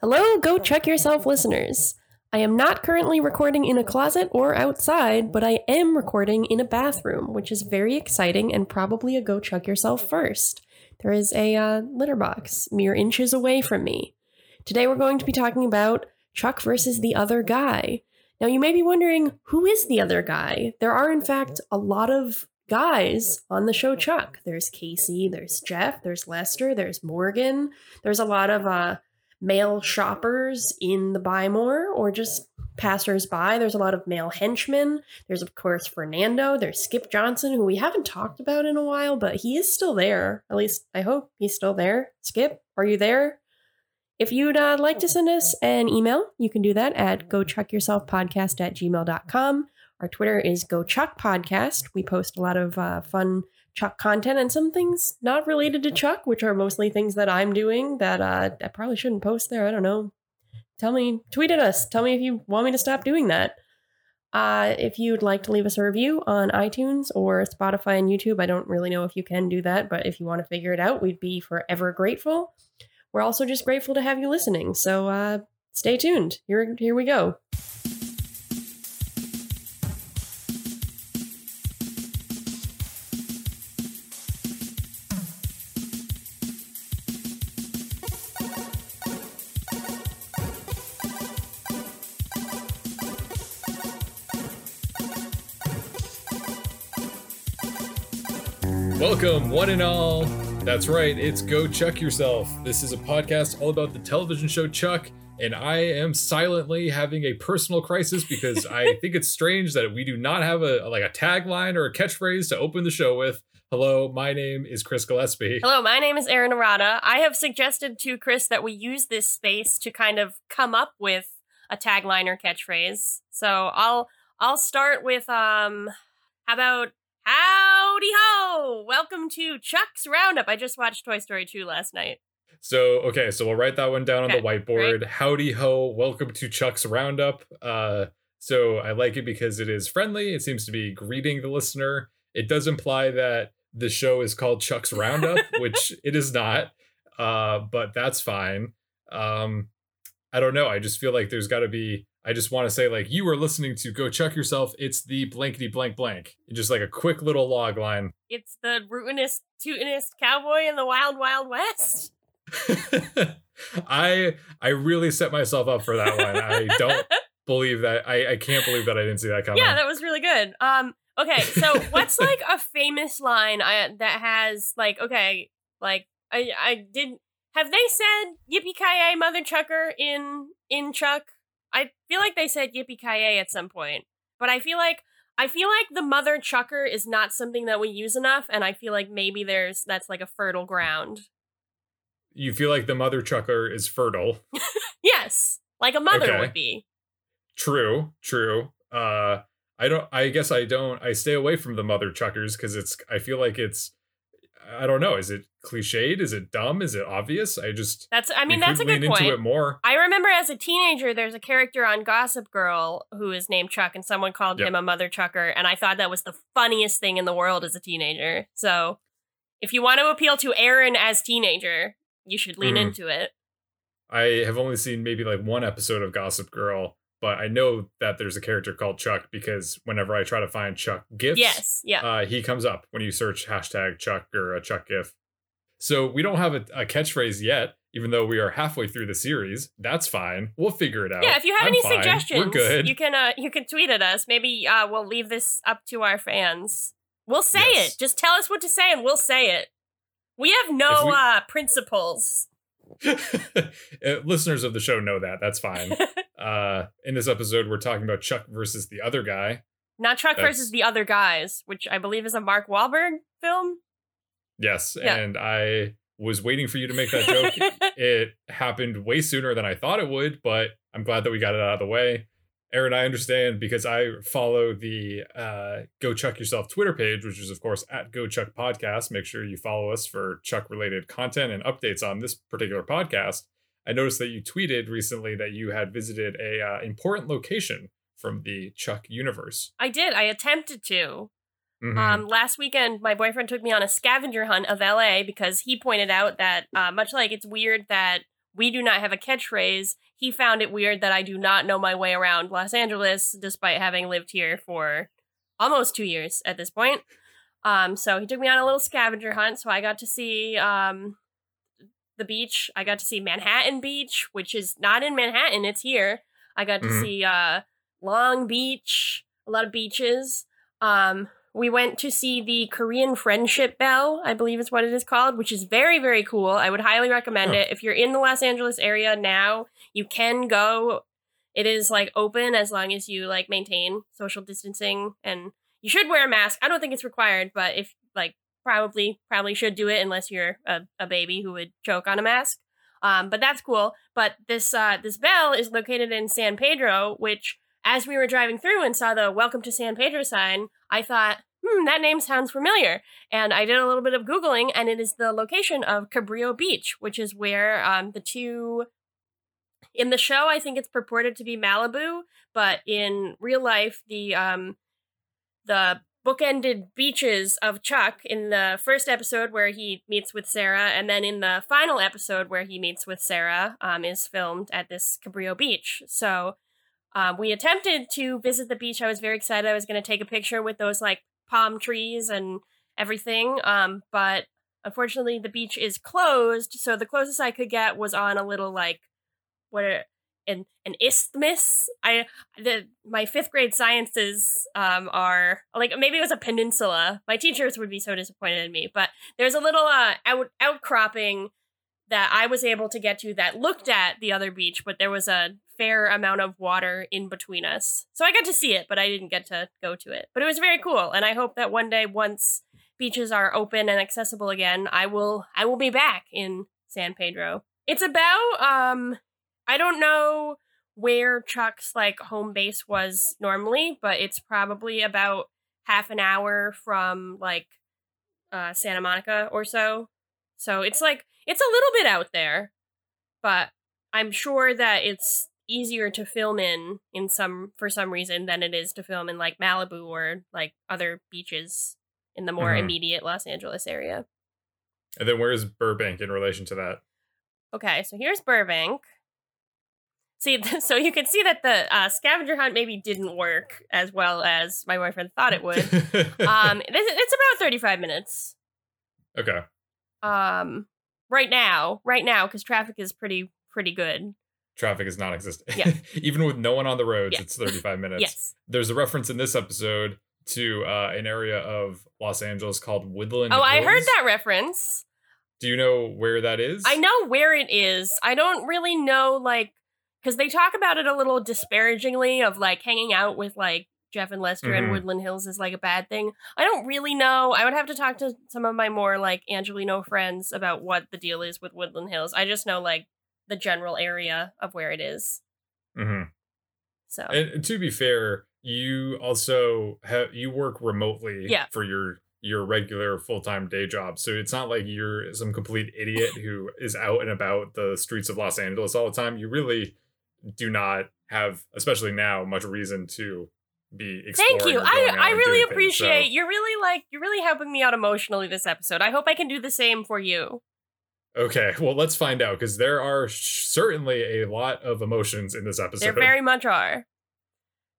Hello, go check yourself, listeners. I am not currently recording in a closet or outside, but I am recording in a bathroom, which is very exciting and probably a go check yourself first. There is a uh, litter box mere inches away from me. Today we're going to be talking about Chuck versus the other guy. Now, you may be wondering who is the other guy? There are, in fact, a lot of guys on the show Chuck. There's Casey, there's Jeff, there's Lester, there's Morgan. There's a lot of uh, male shoppers in the Buy More or just passersby. There's a lot of male henchmen. There's, of course, Fernando. There's Skip Johnson, who we haven't talked about in a while, but he is still there. At least I hope he's still there. Skip, are you there? If you'd uh, like to send us an email, you can do that at gochuckyourselfpodcast at gmail.com. Our Twitter is gochuckpodcast. We post a lot of uh, fun Chuck content and some things not related to Chuck, which are mostly things that I'm doing that uh, I probably shouldn't post there. I don't know. Tell me, tweet at us. Tell me if you want me to stop doing that. Uh, if you'd like to leave us a review on iTunes or Spotify and YouTube, I don't really know if you can do that, but if you want to figure it out, we'd be forever grateful. We're also just grateful to have you listening. So uh, stay tuned. Here, here we go. One and all. That's right, it's Go Chuck Yourself. This is a podcast all about the television show Chuck, and I am silently having a personal crisis because I think it's strange that we do not have a like a tagline or a catchphrase to open the show with. Hello, my name is Chris Gillespie. Hello, my name is Aaron Arata. I have suggested to Chris that we use this space to kind of come up with a tagline or catchphrase. So I'll I'll start with um how about Howdy ho! Welcome to Chuck's Roundup. I just watched Toy Story 2 last night. So, okay, so we'll write that one down okay, on the whiteboard. Great. Howdy ho! Welcome to Chuck's Roundup. Uh, so I like it because it is friendly. It seems to be greeting the listener. It does imply that the show is called Chuck's Roundup, which it is not. Uh, but that's fine. Um, I don't know. I just feel like there's got to be I just want to say, like, you are listening to Go Chuck Yourself. It's the blankety blank blank. Just like a quick little log line. It's the rootinest, tootinest cowboy in the wild, wild west. I I really set myself up for that one. I don't believe that. I, I can't believe that I didn't see that coming. Yeah, that was really good. Um, okay, so what's like a famous line I, that has like okay, like I I did have they said yippee ki mother chucker in in Chuck? I feel like they said yippee ki at some point, but I feel like I feel like the mother chucker is not something that we use enough, and I feel like maybe there's that's like a fertile ground. You feel like the mother chucker is fertile. yes, like a mother okay. would be. True, true. Uh, I don't. I guess I don't. I stay away from the mother chuckers because it's. I feel like it's I don't know. Is it cliched? Is it dumb? Is it obvious? I just that's. I mean, that's a good point. Into it more. I remember as a teenager, there's a character on Gossip Girl who is named Chuck, and someone called yep. him a mother chucker, and I thought that was the funniest thing in the world as a teenager. So, if you want to appeal to Aaron as teenager, you should lean mm. into it. I have only seen maybe like one episode of Gossip Girl, but I know that there's a character called Chuck because whenever I try to find Chuck gifs, yes, yeah, uh, he comes up when you search hashtag Chuck or a Chuck gif. So we don't have a, a, catchphrase yet, even though we are halfway through the series. That's fine. We'll figure it out. Yeah, if you have I'm any fine. suggestions, We're good. you can uh, you can tweet at us. Maybe uh, we'll leave this up to our fans. We'll say yes. it. Just tell us what to say, and we'll say it. We have no we- uh, principles. Uh, listeners of the show know that. That's fine. uh, in this episode, we're talking about Chuck versus the other guy. Not Chuck That's... versus the other guys, which I believe is a Mark Wahlberg film. Yes, yeah. and I was waiting for you to make that joke. it happened way sooner than I thought it would, but I'm glad that we got it out of the way. Aaron, I understand because I follow the uh, Go Chuck Yourself Twitter page, which is, of course, at Go Chuck Podcast. Make sure you follow us for Chuck related content and updates on this particular podcast. I noticed that you tweeted recently that you had visited a uh, important location from the Chuck universe. I did. I attempted to. Mm-hmm. Um, last weekend, my boyfriend took me on a scavenger hunt of LA because he pointed out that, uh, much like it's weird that We do not have a catchphrase. He found it weird that I do not know my way around Los Angeles, despite having lived here for almost two years at this point. Um, so he took me on a little scavenger hunt. So I got to see um, the beach. I got to see Manhattan Beach, which is not in Manhattan, it's here. I got to Mhm. see uh, Long Beach, a lot of beaches. Um, we went to see the Korean Friendship Bell, I believe is what it is called, which is very, very cool. I would highly recommend Huh. it. If you're in the Los Angeles area now, you can go. It is like open as long as you like maintain social distancing and you should wear a mask. I don't think it's required, but if like probably probably should do it unless you're a, a baby who would choke on a mask. Um, but that's cool. But this uh, this bell is located in San Pedro, which as we were driving through and saw the "Welcome to San Pedro" sign, I thought, hmm, that name sounds familiar. And I did a little bit of googling, and it is the location of Cabrillo Beach, which is where um, the two. In the show, I think it's purported to be Malibu, but in real life, the um, the bookended beaches of Chuck in the first episode where he meets with Sarah, and then in the final episode where he meets with Sarah, um, is filmed at this Cabrillo Beach. So um, we attempted to visit the beach. I was very excited. I was going to take a picture with those like palm trees and everything, um, but unfortunately the beach is closed. So the closest I could get was on a little like what an an isthmus. I the my fifth grade sciences um are like maybe it was a peninsula. My teachers would be so disappointed in me, but there's a little uh out outcropping that I was able to get to that looked at the other beach, but there was a fair amount of water in between us. So I got to see it, but I didn't get to go to it. But it was very cool, and I hope that one day once beaches are open and accessible again, I will I will be back in San Pedro. It's about um I don't know where Chuck's like home base was normally, but it's probably about half an hour from like uh Santa Monica or so. So it's like it's a little bit out there, but I'm sure that it's easier to film in in some for some reason than it is to film in like Malibu or like other beaches in the more Mhm. immediate Los Angeles area. And then where's Burbank in relation to that? Okay, so here's Burbank. See, so you can see that the uh, scavenger hunt maybe didn't work as well as my boyfriend thought it would. um, it's about 35 minutes. okay. Um, right now, right now, because traffic is pretty pretty good. Traffic is non-existent. Yeah. Even with no one on the roads, Yeah. it's 35 minutes. Yes. There's a reference in this episode to uh, an area of Los Angeles called Woodland. Oh, I heard that reference. Do you know where that is? I know where it is. I don't really know, like, because they talk about it a little disparagingly of like hanging out with like Jeff and Lester and Mhm. Woodland Hills is like a bad thing. I don't really know. I would have to talk to some of my more like Angelino friends about what the deal is with Woodland Hills. I just know like the general area of where it is. hmm So And to be fair, you also have you work remotely Yeah. for your your regular full time day job. So it's not like you're some complete idiot who is out and about the streets of Los Angeles all the time. You really do not have, especially now, much reason to be thank you. I I really doing things. appreciate So- you're really like you're really helping me out emotionally this episode. I hope I can do the same for you. Okay, well, let's find out because there are sh- certainly a lot of emotions in this episode. There very much are.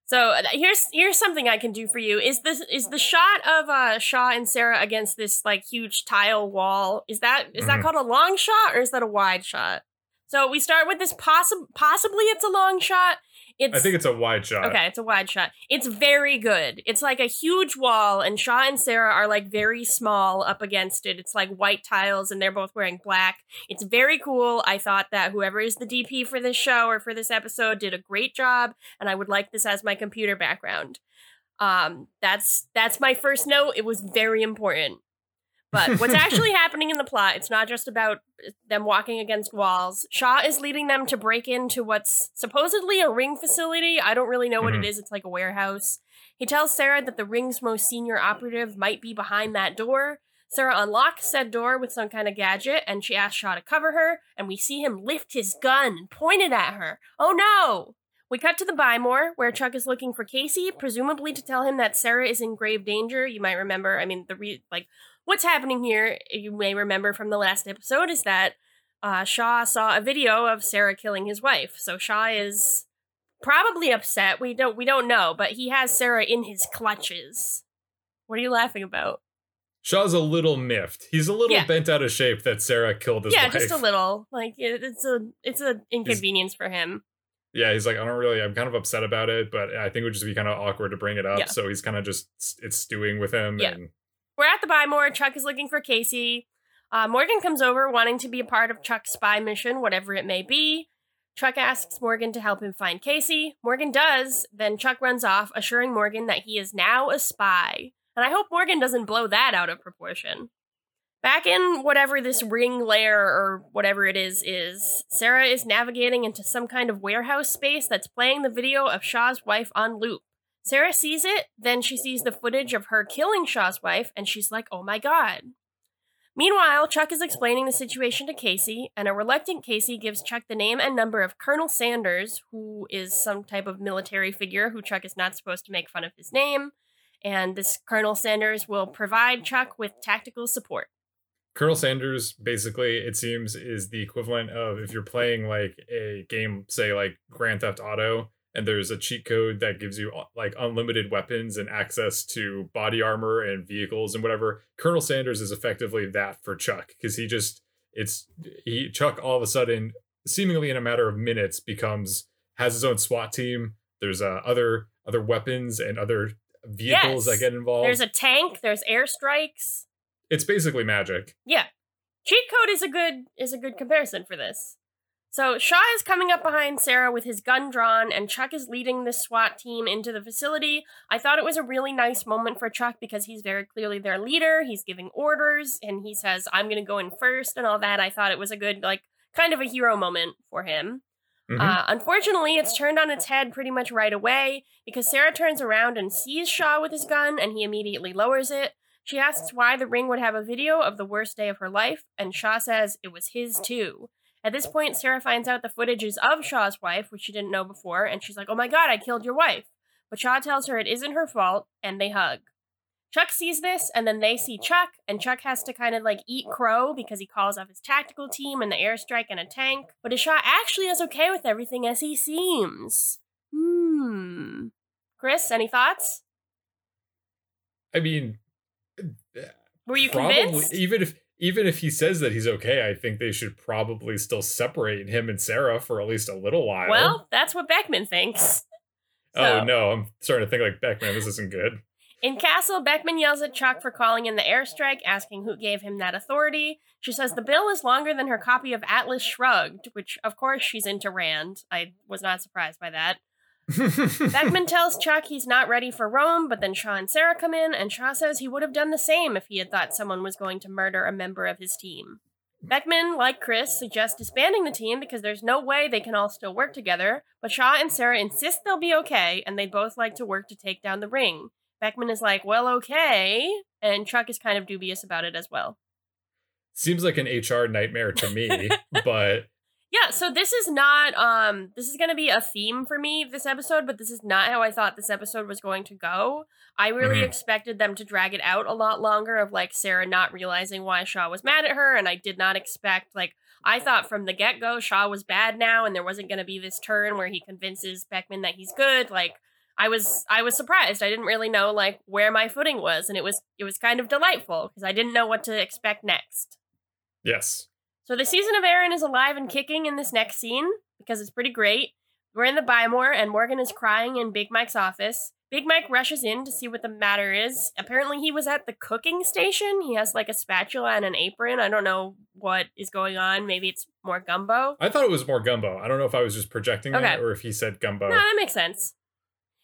So uh, here's here's something I can do for you. Is this is the shot of uh Shaw and Sarah against this like huge tile wall? Is that is that Mhm. called a long shot or is that a wide shot? So we start with this possi- possibly it's a long shot. It's I think it's a wide shot. Okay, it's a wide shot. It's very good. It's like a huge wall, and Shaw and Sarah are like very small up against it. It's like white tiles, and they're both wearing black. It's very cool. I thought that whoever is the DP for this show or for this episode did a great job, and I would like this as my computer background. Um, that's that's my first note. It was very important. But what's actually happening in the plot, it's not just about them walking against walls. Shaw is leading them to break into what's supposedly a ring facility. I don't really know what it Mhm. is. It's like a warehouse. He tells Sarah that the ring's most senior operative might be behind that door. Sarah unlocks said door with some kind of gadget, and she asks Shaw to cover her, and we see him lift his gun and point it at her. Oh no! We cut to the Buy More, where Chuck is looking for Casey, presumably to tell him that Sarah is in grave danger. You might remember, I mean, the re- like what's happening here, you may remember from the last episode, is that uh, Shaw saw a video of Sarah killing his wife. So Shaw is probably upset. We don't we don't know, but he has Sarah in his clutches. What are you laughing about? Shaw's a little miffed. He's a little Yeah. bent out of shape that Sarah killed his yeah, wife. Yeah, just a little. Like it, it's a it's an inconvenience for him. Yeah, he's like, I don't really, I'm kind of upset about it, but I think it would just be kind of awkward to bring it up. Yeah. So he's kind of just, it's stewing with him. Yeah. And We're at the Buy More. Chuck is looking for Casey. Uh, Morgan comes over wanting to be a part of Chuck's spy mission, whatever it may be. Chuck asks Morgan to help him find Casey. Morgan does, then Chuck runs off, assuring Morgan that he is now a spy. And I hope Morgan doesn't blow that out of proportion. Back in whatever this ring lair or whatever it is is, Sarah is navigating into some kind of warehouse space that's playing the video of Shaw's wife on loop. Sarah sees it, then she sees the footage of her killing Shaw's wife, and she's like, oh my god. Meanwhile, Chuck is explaining the situation to Casey, and a reluctant Casey gives Chuck the name and number of Colonel Sanders, who is some type of military figure who Chuck is not supposed to make fun of his name. And this Colonel Sanders will provide Chuck with tactical support. Colonel Sanders, basically, it seems, is the equivalent of if you're playing like a game, say like Grand Theft Auto, and there's a cheat code that gives you uh, like unlimited weapons and access to body armor and vehicles and whatever. Colonel Sanders is effectively that for Chuck because he just it's he Chuck all of a sudden, seemingly in a matter of minutes, becomes has his own SWAT team. There's uh, other other weapons and other vehicles Yes. that get involved. There's a tank, there's airstrikes. it's basically magic. Yeah. Cheat code is a good is a good comparison for this. So Shaw is coming up behind Sarah with his gun drawn, and Chuck is leading the SWAT team into the facility. I thought it was a really nice moment for Chuck because he's very clearly their leader. He's giving orders, and he says, "I'm going to go in first and all that. I thought it was a good, like, kind of a hero moment for him. Mhm. Uh, unfortunately, it's turned on its head pretty much right away because Sarah turns around and sees Shaw with his gun, and he immediately lowers it. She asks why the ring would have a video of the worst day of her life, and Shaw says it was his too. At this point, Sarah finds out the footage is of Shaw's wife, which she didn't know before, and she's like, oh my god, I killed your wife. But Shaw tells her it isn't her fault, and they hug. Chuck sees this, and then they see Chuck, and Chuck has to kind of like eat crow because he calls off his tactical team and the airstrike and a tank. But is Shaw actually as okay with everything as he seems? Hmm. Chris, any thoughts? I mean, Were you probably convinced? even if even if he says that he's okay, I think they should probably still separate him and Sarah for at least a little while. Well, that's what Beckman thinks. oh no, I'm starting to think like Beckman, this isn't good. In Castle, Beckman yells at Chuck for calling in the airstrike, asking who gave him that authority. She says the bill is longer than her copy of Atlas Shrugged, which, of course, she's into Rand. I was not surprised by that. Beckman tells Chuck he's not ready for Rome, but then Shaw and Sarah come in, and Shaw says he would have done the same if he had thought someone was going to murder a member of his team. Beckman, like Chris, suggests disbanding the team because there's no way they can all still work together, but Shaw and Sarah insist they'll be okay, and they'd both like to work to take down the ring. Beckman is like, well, okay, and Chuck is kind of dubious about it as well. Seems like an HR nightmare to me, but Yeah, so this is not um this is going to be a theme for me this episode, but this is not how I thought this episode was going to go. I really Mhm. expected them to drag it out a lot longer of like Sarah not realizing why Shaw was mad at her and I did not expect like I thought from the get-go Shaw was bad now and there wasn't going to be this turn where he convinces Beckman that he's good. Like I was I was surprised. I didn't really know like where my footing was and it was it was kind of delightful because I didn't know what to expect next. yes. So the season of Aaron is alive and kicking in this next scene because it's pretty great. We're in the Buy More and Morgan is crying in Big Mike's office. Big Mike rushes in to see what the matter is. Apparently he was at the cooking station. He has like a spatula and an apron. I don't know what is going on. Maybe it's more gumbo. I thought it was more gumbo. I don't know if I was just projecting Okay. that or if he said gumbo. No, that makes sense.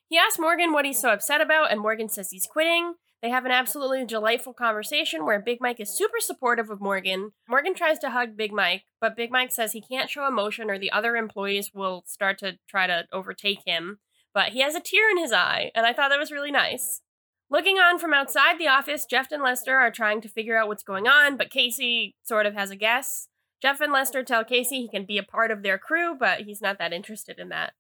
He asks Morgan what he's so upset about, and Morgan says he's quitting. They have an absolutely delightful conversation where Big Mike is super supportive of Morgan. Morgan tries to hug Big Mike, but Big Mike says he can't show emotion or the other employees will start to try to overtake him. But he has a tear in his eye, and I thought that was really nice. Looking on from outside the office, Jeff and Lester are trying to figure out what's going on, but Casey sort of has a guess. Jeff and Lester tell Casey he can be a part of their crew, but he's not that interested in that.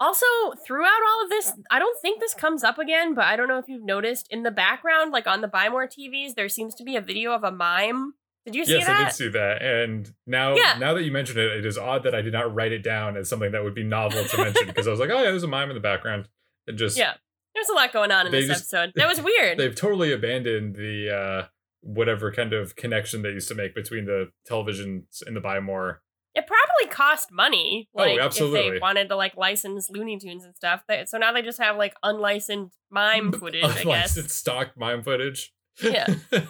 Also, throughout all of this, I don't think this comes up again, but I don't know if you've noticed in the background, like on the Buy More TVs, there seems to be a video of a mime Did you see yes, that? Yes, I did see that. And now, Yeah. now that you mentioned it, it is odd that I did not write it down as something that would be novel to mention because I was like, oh yeah, there's a mime in the background. It just Yeah. There's a lot going on in this just- episode. That was weird. they've totally abandoned the uh whatever kind of connection they used to make between the televisions and the Buy More. It probably cost money. Oh, Like if they wanted to like license Looney Tunes and stuff. They- So now they just have like unlicensed mime footage, I guess. Unlicensed stock mime footage. Yeah.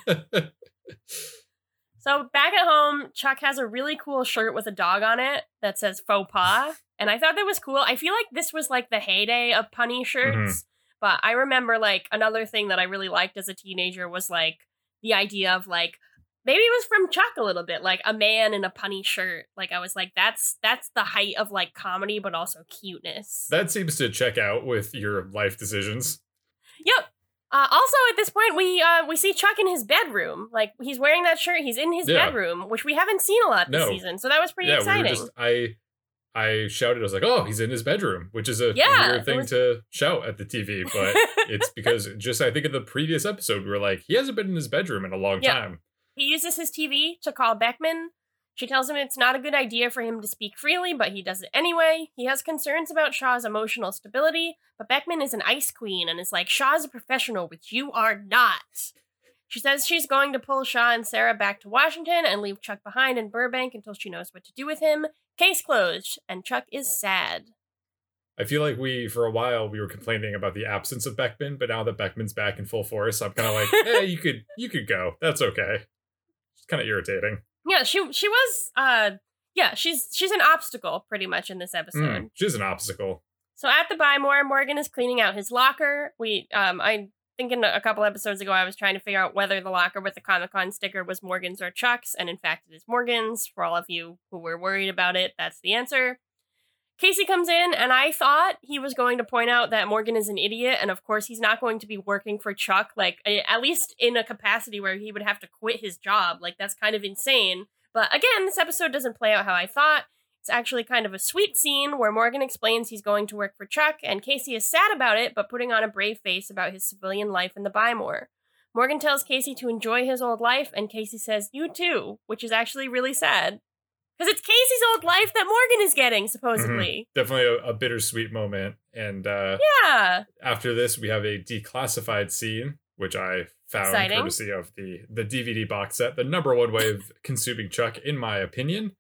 So back at home, Chuck has a really cool shirt with a dog on it that says faux pas. And I thought that was cool. I feel like this was like the heyday of punny shirts. Mm-hmm. But I remember like another thing that I really liked as a teenager was like the idea of like maybe it was from Chuck a little bit, like a man in a punny shirt. Like I was like, that's that's the height of like comedy, but also cuteness. that seems to check out with your life decisions. Yep. Uh, also, at this point, we uh, we see Chuck in his bedroom. Like he's wearing that shirt. He's in his Yeah. bedroom, which we haven't seen a lot this No. season. So that was pretty yeah, exciting. we just I I shouted, I was like, oh, he's in his bedroom, which is a Yeah, weird thing was- to shout at the TV, but it's because just I think in the previous episode we were like, he hasn't been in his bedroom in a long Yeah. time. He uses his TV to call Beckman. She tells him it's not a good idea for him to speak freely, but he does it anyway. He has concerns about Shaw's emotional stability, but Beckman is an ice queen and is like, Shaw's a professional, which you are not. She says she's going to pull Shaw and Sarah back to Washington and leave Chuck behind in Burbank until she knows what to do with him. Case closed, and Chuck is sad. I feel like we for a while we were complaining about the absence of Beckman, but now that Beckman's back in full force, I'm kind of like, hey, you could you could go. That's okay. Kind of irritating. Yeah, she she was uh yeah, she's she's an obstacle pretty much in this episode. Mm, she's an obstacle. So at the Buy More, Morgan is cleaning out his locker. We, um, I think in a couple episodes ago, I was trying to figure out whether the locker with the Comic Con sticker was Morgan's or Chuck's, and in fact, it is Morgan's. For all of you who were worried about it, that's the answer. Casey comes in, and I thought he was going to point out that Morgan is an idiot, and of course, he's not going to be working for Chuck, like, at least in a capacity where he would have to quit his job. Like, that's kind of insane. But again, this episode doesn't play out how I thought. It's actually kind of a sweet scene where Morgan explains he's going to work for Chuck, and Casey is sad about it, but putting on a brave face about his civilian life in the Buy More. Morgan tells Casey to enjoy his old life, and Casey says, You too, which is actually really sad. Because it's Casey's old life that Morgan is getting, supposedly. Definitely a, a bittersweet moment. And uh, Yeah. after this, we have a declassified scene, which I found Exciting. courtesy of the the DVD box set. The number one way of consuming Chuck, in my opinion.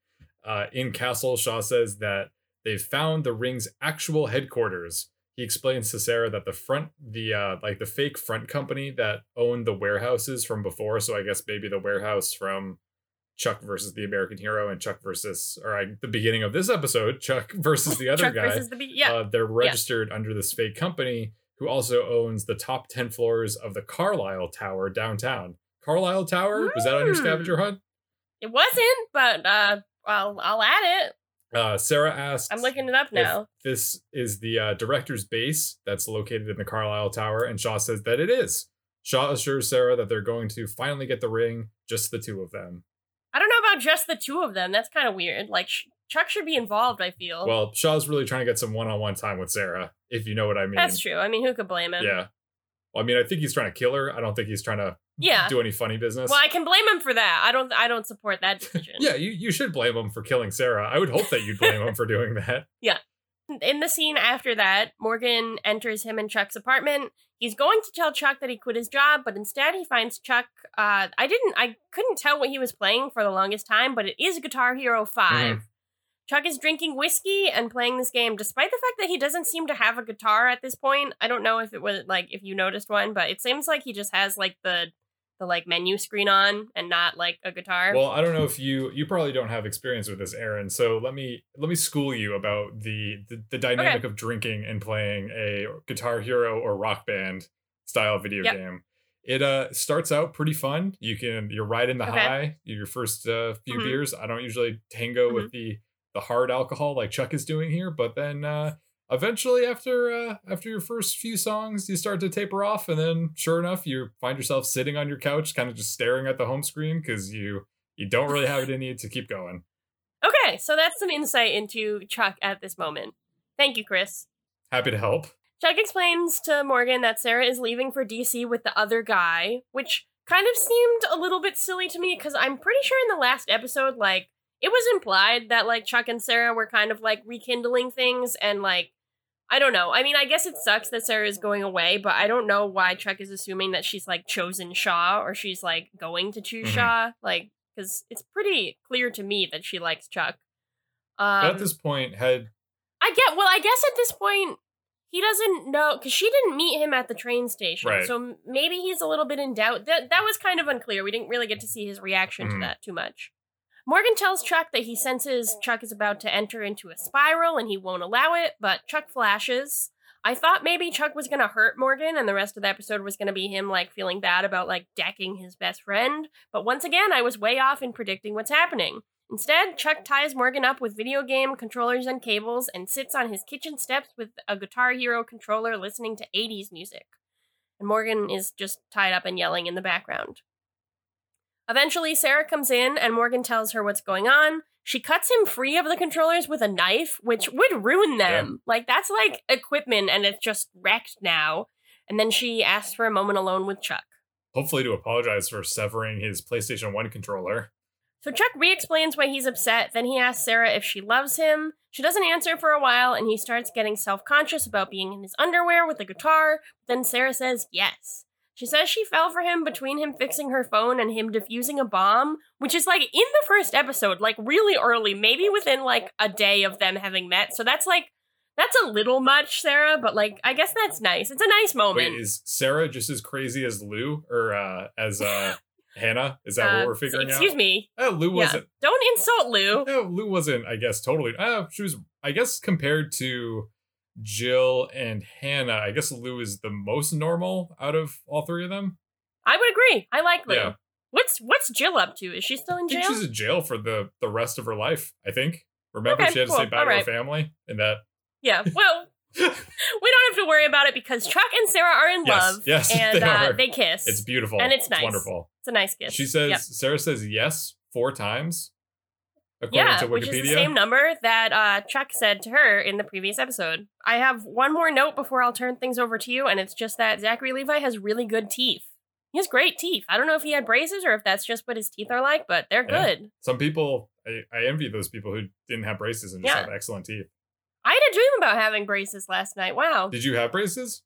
Uh, in Castle, Shaw says that they've found the ring's actual headquarters. He explains to Sarah that the front, the uh, like the fake front company that owned the warehouses from before. So I guess maybe the warehouse from Chuck versus the American Hero and Chuck versus, or uh, the beginning of this episode, Chuck versus the other Chuck guy versus the be- yeah. uh, they're registered under this fake company who also owns the top 10 floors of the Carlisle Tower downtown. Carlisle Tower? Was that on your Hmm. scavenger hunt? it wasn't, but uh, I'll, I'll add it. Uh, Sarah asks I'm looking it up now. this is the uh, director's base that's located in the Carlisle Tower, and Shaw says that it is. Shaw assures Sarah that they're going to finally get the ring, just the two of them. I don't know about just the two of them. That's kind of weird. Like, Chuck should be involved, I feel. Well, Shaw's really trying to get some one on one time with Sarah, if you know what I mean. That's true. I mean, who could blame him? Yeah. Well, I mean, I think he's trying to kill her. I don't think he's trying to Yeah. do any funny business. Well, I can blame him for that. I don't. I don't support that decision. Yeah, you, you should blame him for killing Sarah. I would hope that you'd blame him for doing that. In the scene after that, Morgan enters him and Chuck's apartment. He's going to tell Chuck that he quit his job, but instead he finds Chuck. Uh, I didn't. I couldn't tell what he was playing for the longest time, but it is Guitar Hero 5 Chuck is drinking whiskey and playing this game, despite the fact that he doesn't seem to have a guitar at this point. I don't know if it was like if you noticed one, but it seems like he just has like the the like menu screen on and not like a guitar. Well, I don't know if you you probably don't have experience with this, Aaron. So let me let me school you about the the, the dynamic of drinking and playing a Guitar Hero or Rock Band style video Yep. game. It uh starts out pretty fun. You can you're right in the Okay. high. Your first uh, few Mhm. beers. I don't usually tango Mm-hmm. with the the hard alcohol like Chuck is doing here, but then uh eventually after uh after your first few songs you start to taper off and then sure enough you find yourself sitting on your couch kind of just staring at the home screen because you you don't really have it in you to keep going okay, so that's some insight into Chuck at this moment. Thank you, Chris. happy to help Chuck explains to Morgan that Sarah is leaving for DC with the other guy, which kind of seemed a little bit silly to me because I'm pretty sure in the last episode, like, it was implied that like Chuck and Sarah were kind of like rekindling things and like I don't know. I mean, I guess it sucks that Sarah is going away, but I don't know why Chuck is assuming that she's like chosen Shaw or she's like going to choose Mhm. Shaw. Like, because it's pretty clear to me that she likes Chuck. Um, at this point, had I get. Well, I guess at this point he doesn't know because she didn't meet him at the train station, Right. so maybe he's a little bit in doubt. That that was kind of unclear. We didn't really get to see his reaction Mhm. to that too much. Morgan tells Chuck that he senses Chuck is about to enter into a spiral and he won't allow it, but Chuck flashes. I thought maybe Chuck was gonna hurt Morgan and the rest of the episode was gonna be him like feeling bad about like decking his best friend. But once again, I was way off in predicting what's happening. Instead, Chuck ties Morgan up with video game controllers and cables and sits on his kitchen steps with a Guitar Hero controller listening to 80s music. And Morgan is just tied up and yelling in the background. Eventually, Sarah comes in and Morgan tells her what's going on. She cuts him free of the controllers with a knife, which would ruin them. Like, that's like equipment and it's just wrecked now. And then she asks for a moment alone with Chuck. hopefully to apologize for severing his PlayStation 1 controller. So Chuck re explains why he's upset. Then he asks Sarah if she loves him. She doesn't answer for a while, and he starts getting self conscious about being in his underwear with a guitar. Then Sarah says yes. She says she fell for him between him fixing her phone and him defusing a bomb, which is like in the first episode, like really early, maybe within like a day of them having met. So that's like, that's a little much, Sarah, but like, I guess that's nice. It's a nice moment. Wait, is Sarah just as crazy as Lou or uh, as uh, Hannah? Is that Uh, what we're figuring excuse out? Excuse me. Oh, Lou Yeah. wasn't. Don't insult Lou. Oh, Lou wasn't. I guess totally. Oh, she was. I guess compared to Jill and Hannah, I guess Lou is the most normal out of all three of them. I would agree. I like Lou. Yeah. What's what's Jill up to? Is she still in jail? she's in jail for the the rest of her life. I think. Remember, Okay, she had to say bye to Alright. her family, and that. Yeah. Well, we don't have to worry about it because Chuck and Sarah are in Yes, love. yes, and they uh, they kiss. It's beautiful, And it's nice. wonderful. It's a nice kiss. She says Yep. Sarah says yes four times. According Yeah, to which is the same number that uh, Chuck said to her in the previous episode. I have one more note before I'll turn things over to you, and it's just that Zachary Levi has really good teeth. He has great teeth. I don't know if he had braces or if that's just what his teeth are like, but they're Yeah. good. Some people, I, I envy those people who didn't have braces and just Yeah. have excellent teeth. I had a dream about having braces last night. Wow. Did you have braces?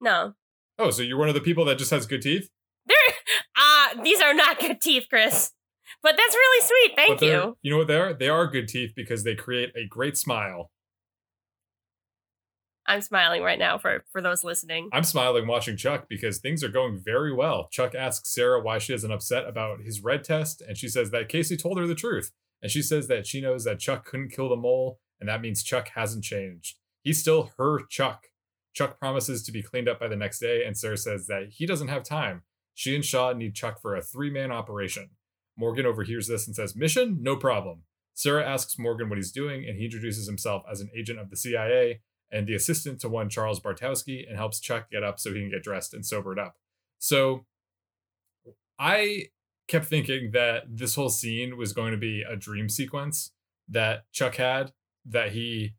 No. Oh, so you're one of the people that just has good teeth? They're uh these are not good teeth, Chris. But that's really sweet. Thank you. You know what they are? They are good teeth because they create a great smile. I'm smiling right now for for those listening. I'm smiling watching Chuck because things are going very well. Chuck asks Sarah why she isn't upset about his red test, and she says that Casey told her the truth. And she says that she knows that Chuck couldn't kill the mole, and that means Chuck hasn't changed. He's still her Chuck. Chuck promises to be cleaned up by the next day, and Sarah says that he doesn't have time. She and Shaw need Chuck for a three man operation. Morgan overhears this and says, Mission? No problem. Sarah asks Morgan what he's doing, and he introduces himself as an agent of the CIA and the assistant to one Charles Bartowski and helps Chuck get up so he can get dressed and sobered up. So I kept thinking that this whole scene was going to be a dream sequence that Chuck had that he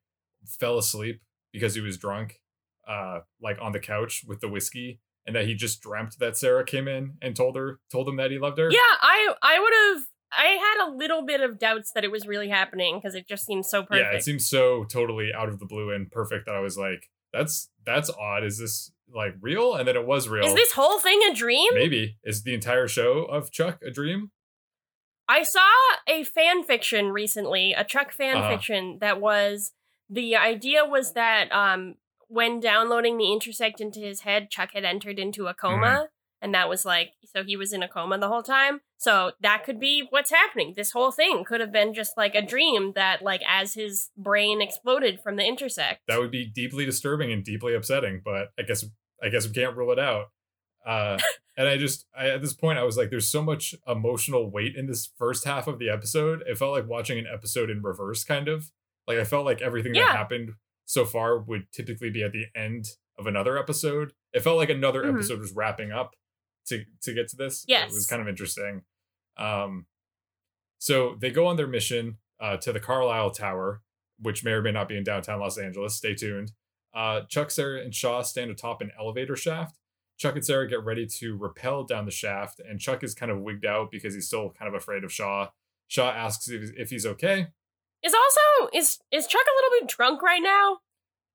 fell asleep because he was drunk uh like on the couch with the whiskey and that he just dreamt that Sarah came in and told her told him that he loved her. Yeah, I I would have I had a little bit of doubts that it was really happening because it just seems so perfect. Yeah, it seems so totally out of the blue and perfect that I was like, that's that's odd. Is this like real? And then it was real. Is this whole thing a dream? Maybe. Is the entire show of Chuck a dream? I saw a fan fiction recently, a Chuck fan Uh-huh. fiction that was the idea was that um when downloading the intersect into his head, Chuck had entered into a coma. Mm-hmm. And that was like, so he was in a coma the whole time. So that could be what's happening. This whole thing could have been just like a dream that, like, as his brain exploded from the intersect. That would be deeply disturbing and deeply upsetting, but I guess I guess we can't rule it out. Uh and I just I, at this point I was like there's so much emotional weight in this first half of the episode. It felt like watching an episode in reverse kind of. Like I felt like everything Yeah. that happened so far would typically be at the end of another episode. It felt like another Mhm. episode was wrapping up to to get to this. Yes, it was kind of interesting. Um so they go on their mission uh, to the Carlisle Tower, which may or may not be in downtown Los Angeles. Stay tuned. Uh, Chuck, Sarah, and Shaw stand atop an elevator shaft. Chuck and Sarah get ready to rappel down the shaft, and Chuck is kind of wigged out because he's still kind of afraid of Shaw. Shaw asks if, if he's okay. Is also is is Chuck a little bit drunk right now?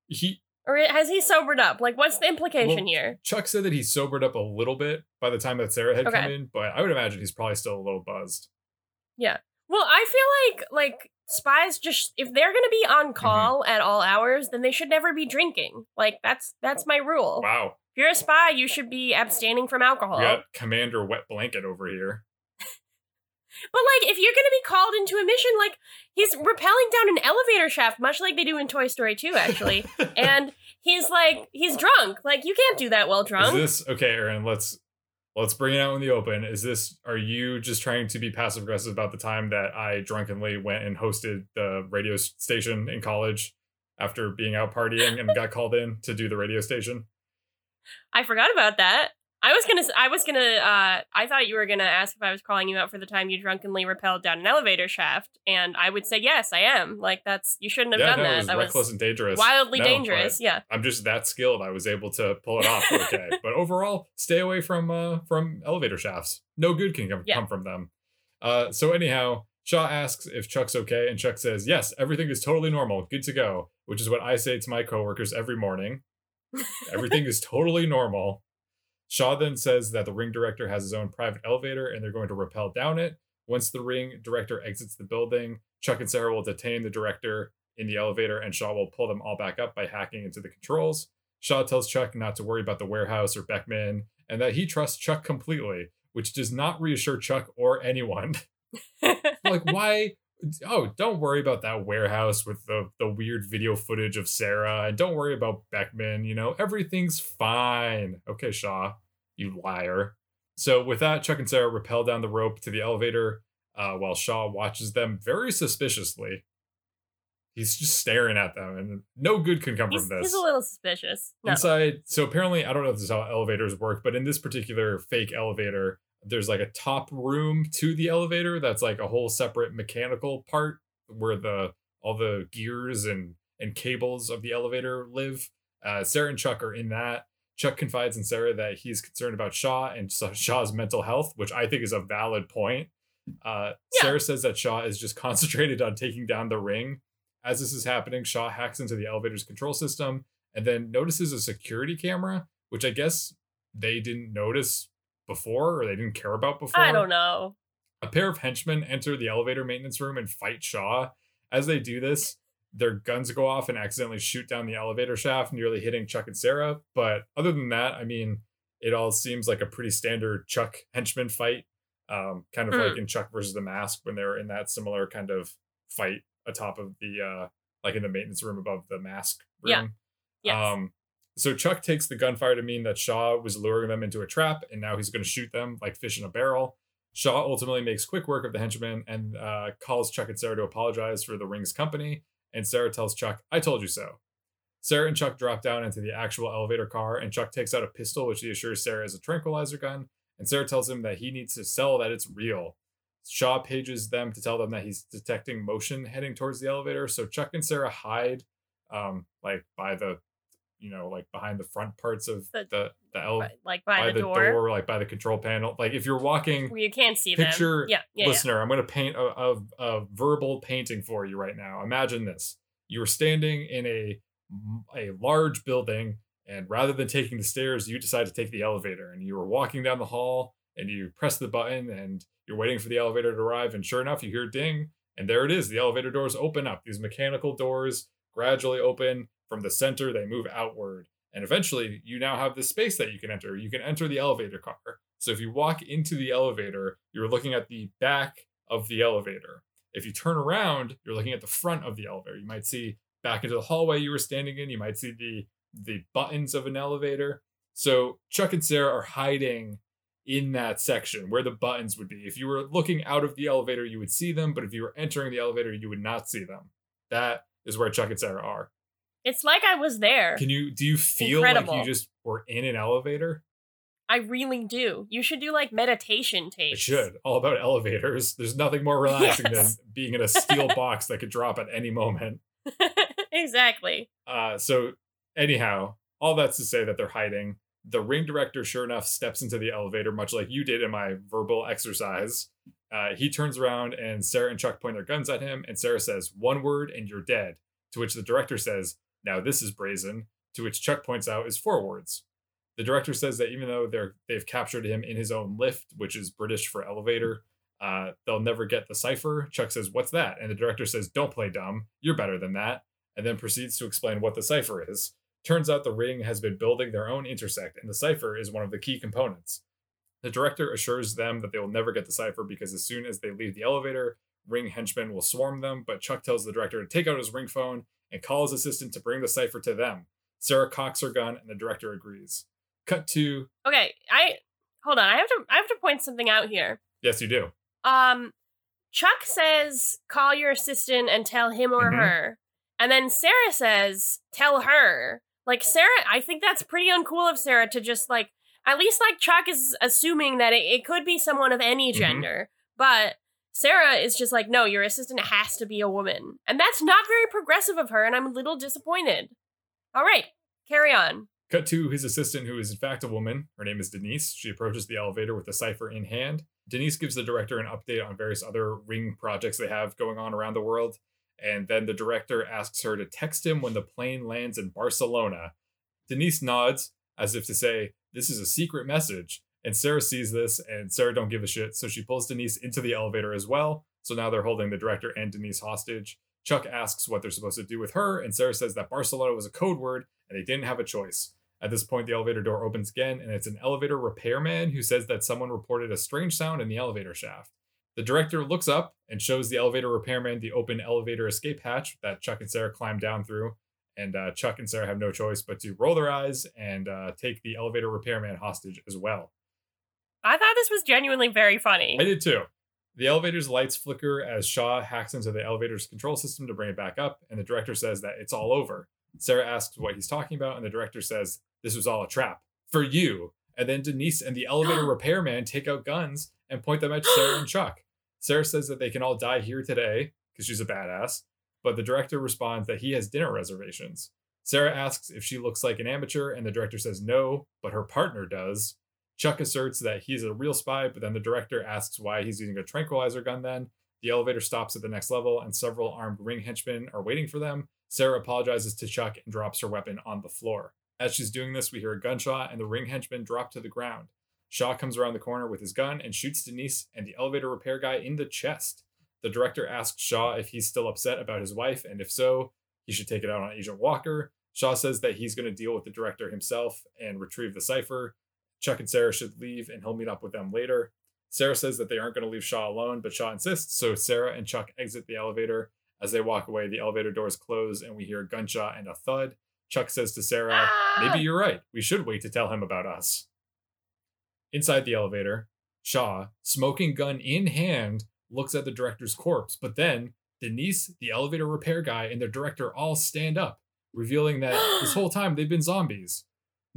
He Or has he sobered up? Like what's the implication Well, here? Chuck said that he sobered up a little bit by the time that Sarah had come in, but I would imagine he's probably still a little buzzed. Yeah. Well, I feel like like spies just if they're gonna be Mm-hmm. on call at all hours, then they should never be drinking. Like that's that's my rule. Wow, If you're a spy, you should be abstaining from alcohol. we got Commander Wet Blanket over here. But like if you're gonna be called into a mission, like he's rappelling down an elevator shaft, much like they do in Toy Story 2, actually. and he's like he's drunk. Like you can't do that while drunk. Is this okay, Aaron? Let's let's bring it out in the open. Is this are you just trying to be passive aggressive about the time that I drunkenly went and hosted the radio station in college after being out partying and got called in to do the radio station? I forgot about that. I was gonna. I was gonna. Uh, I thought you were gonna ask if I was calling you out for the time you drunkenly rappelled down an elevator shaft, and I would say yes, I am. Like that's you shouldn't have yeah, done no, that. it was that reckless and dangerous. wildly No, dangerous. Yeah. I'm just that skilled. I was able to pull it off. Okay, but overall, stay away from uh from elevator shafts. No good can come, Yeah. come from them. Uh, so anyhow, Shaw asks if Chuck's okay, and Chuck says, "Yes, everything is totally normal, good to go." Which is what I say to my coworkers every morning. Everything is totally normal. Shaw then says that the ring director has his own private elevator, and they're going to rappel down it. Once the ring director exits the building, Chuck and Sarah will detain the director in the elevator, and Shaw will pull them all back up by hacking into the controls. Shaw tells Chuck not to worry about the warehouse or Beckman, and that he trusts Chuck completely, which does not reassure Chuck or anyone. like, why? Oh, don't worry about that warehouse with the, the weird video footage of Sarah, and don't worry about Beckman. You know, everything's fine. Okay, Shaw, you liar. So, with that, Chuck and Sarah rappel down the rope to the elevator uh, while Shaw watches them very suspiciously. He's just staring at them, and no good can come he's, from this. he's a little suspicious. No. Inside, so apparently, I don't know if this is how elevators work, but in this particular fake elevator, there's like a top room to the elevator that's like a whole separate mechanical part where the all the gears and and cables of the elevator live. Uh, Sarah and Chuck are in that. Chuck confides in Sarah that he's concerned about Shaw and Shaw's mental health, which I think is a valid point. Uh, Yeah. Sarah says that Shaw is just concentrated on taking down the ring. As this is happening, Shaw hacks into the elevator's control system and then notices a security camera, which I guess they didn't notice before or they didn't care about before. I don't know. A pair of henchmen enter the elevator maintenance room and fight Shaw. As they do this, their guns go off and accidentally shoot down the elevator shaft, nearly hitting Chuck and Sarah. But other than that, I mean, it all seems like a pretty standard Chuck henchman fight. Um, kind of Hmm. like in Chuck versus the Mask when they were in that similar kind of fight atop of the uh like in the maintenance room above the mask room. Yeah. Yes. Um, so Chuck takes the gunfire to mean that Shaw was luring them into a trap, and now he's going to shoot them like fish in a barrel. Shaw ultimately makes quick work of the henchmen and uh, calls Chuck and Sarah to apologize for the ring's company. And Sarah tells Chuck, "I told you so." Sarah and Chuck drop down into the actual elevator car, and Chuck takes out a pistol, which he assures Sarah is a tranquilizer gun. And Sarah tells him that he needs to sell that it's real. Shaw pages them to tell them that he's detecting motion heading towards the elevator. So Chuck and Sarah hide, um, like by the, you know, like behind the front parts of The- the the, But, like by, by the, door, like by the control panel. Like if you're walking, you can't see picture them. Yeah, yeah, yeah. listener, I'm going to paint a, a, a verbal painting for you right now. Imagine this: you are standing in a a large building, and rather than taking the stairs, you decide to take the elevator, and you are walking down the hall, and you press the button, and you're waiting for the elevator to arrive, and sure enough, you hear ding, and there it is. The elevator doors open up. These mechanical doors gradually open from the center. They move outward. And eventually, you now have this space that you can enter. You can enter the elevator car. So if you walk into the elevator, you're looking at the back of the elevator. If you turn around, you're looking at the front of the elevator. You might see back into the hallway you were standing in. You might see the the buttons of an elevator. So Chuck and Sarah are hiding in that section where the buttons would be. If you were looking out of the elevator, you would see them, but if you were entering the elevator, you would not see them. That is where Chuck and Sarah are. It's like I was there. Can you do you feel like you just were in an elevator? I really do. You should do like meditation It tapes. should. All about elevators. There's nothing more relaxing Yes. than being in a steel box that could drop at any moment. exactly. Uh, so anyhow, all that's to say that they're hiding. The ring director, sure enough, steps into the elevator, much like you did in my verbal exercise. Uh, he turns around and Sarah and Chuck point their guns at him, and Sarah says, One word and you're dead. To which the director says, Now this is brazen. To which Chuck points out is four words. The director says that even though they're they've captured him in his own lift, which is British for elevator, uh, they'll never get the cipher. Chuck says, What's that? And the director says, Don't play dumb. You're better than that. And then proceeds to explain what the cipher is. Turns out the ring has been building their own intersect, and the cipher is one of the key components. The director assures them that they will never get the cipher because as soon as they leave the elevator, ring henchmen will swarm them. But Chuck tells the director to take out his ring phone and call his assistant to bring the cipher to them. Sarah cocks her gun, and the director agrees. Cut to Okay, I hold on. I have to I have to point something out here. yes, you do. Um Chuck says call your assistant and tell him or Mhm. her. And then Sarah says tell her. Like Sarah, I think that's pretty uncool of Sarah to just like at least like Chuck is assuming that it, it could be someone of any Mhm. gender. But Sarah is just like, no, your assistant has to be a woman. And that's not very progressive of her, and I'm a little disappointed. All right, carry on. Cut to his assistant, who is in fact a woman. Her name is Denise. She approaches the elevator with the cipher in hand. Denise gives the director an update on various other ring projects they have going on around the world. And then the director asks her to text him when the plane lands in Barcelona. Denise nods as if to say, This is a secret message. And Sarah sees this, and Sarah don't give a shit, so she pulls Denise into the elevator as well. So now they're holding the director and Denise hostage. Chuck asks what they're supposed to do with her, and Sarah says that Barcelona was a code word and they didn't have a choice. At this point, the elevator door opens again, and it's an elevator repairman who says that someone reported a strange sound in the elevator shaft. The director looks up and shows the elevator repairman the open elevator escape hatch that Chuck and Sarah climb down through. And uh, Chuck and Sarah have no choice but to roll their eyes and uh, take the elevator repairman hostage as well. I thought this was genuinely very funny. I did too. The elevator's lights flicker as Shaw hacks into the elevator's control system to bring it back up, and the director says that it's all over. Sarah asks what he's talking about, and the director says, This was all a trap. For you. And then Denise and the elevator repairman take out guns and point them at Sarah and Chuck. Sarah says that they can all die here today, because she's a badass, but the director responds that he has dinner reservations. Sarah asks if she looks like an amateur, and the director says no, but her partner does. Chuck asserts that he's a real spy, but then the director asks why he's using a tranquilizer gun then. The elevator stops at the next level, and several armed ring henchmen are waiting for them. Sarah apologizes to Chuck and drops her weapon on the floor. As she's doing this, we hear a gunshot, and the ring henchmen drop to the ground. Shaw comes around the corner with his gun and shoots Denise and the elevator repair guy in the chest. The director asks Shaw if he's still upset about his wife, and if so, he should take it out on Agent Walker. Shaw says that he's going to deal with the director himself and retrieve the cipher. Chuck and Sarah should leave, and he'll meet up with them later. Sarah says that they aren't going to leave Shaw alone, but Shaw insists, so Sarah and Chuck exit the elevator. As they walk away, the elevator doors close, and we hear a gunshot and a thud. Chuck says to Sarah, Ah! Maybe you're right. We should wait to tell him about us. Inside the elevator, Shaw, smoking gun in hand, looks at the director's corpse, but then Denise, the elevator repair guy, and the director all stand up, revealing that this whole time they've been zombies.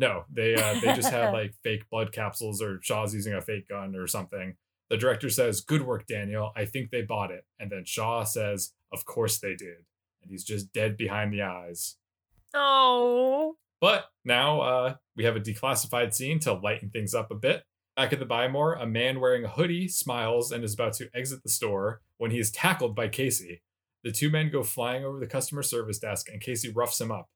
No, they uh, they just had like fake blood capsules, or Shaw's using a fake gun or something. The director says, "Good work, Daniel. I think they bought it." And then Shaw says, "Of course they did." And he's just dead behind the eyes. Oh. But now uh, we have a declassified scene to lighten things up a bit. Back at the Buy-More, a man wearing a hoodie smiles and is about to exit the store when he is tackled by Casey. The two men go flying over the customer service desk and Casey roughs him up.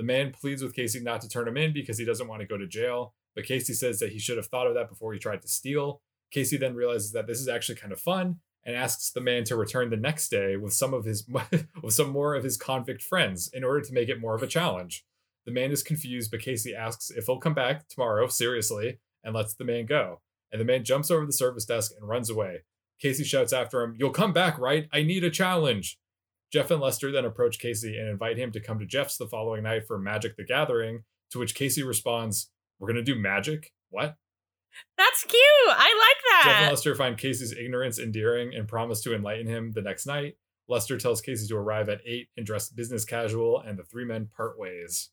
The man pleads with Casey not to turn him in because he doesn't want to go to jail, but Casey says that he should have thought of that before he tried to steal. Casey then realizes that this is actually kind of fun and asks the man to return the next day with some of his with some more of his convict friends in order to make it more of a challenge. The man is confused, but Casey asks if he'll come back tomorrow, seriously, and lets the man go. And the man jumps over the service desk and runs away. Casey shouts after him, You'll come back, right? I need a challenge. Jeff and Lester then approach Casey and invite him to come to Jeff's the following night for Magic the Gathering, to which Casey responds, We're going to do magic? What? That's cute. I like that. Jeff and. Lester find Casey's ignorance endearing and promise to enlighten him the next night. Lester tells Casey to arrive at 8 and dress business casual, and the three men part ways.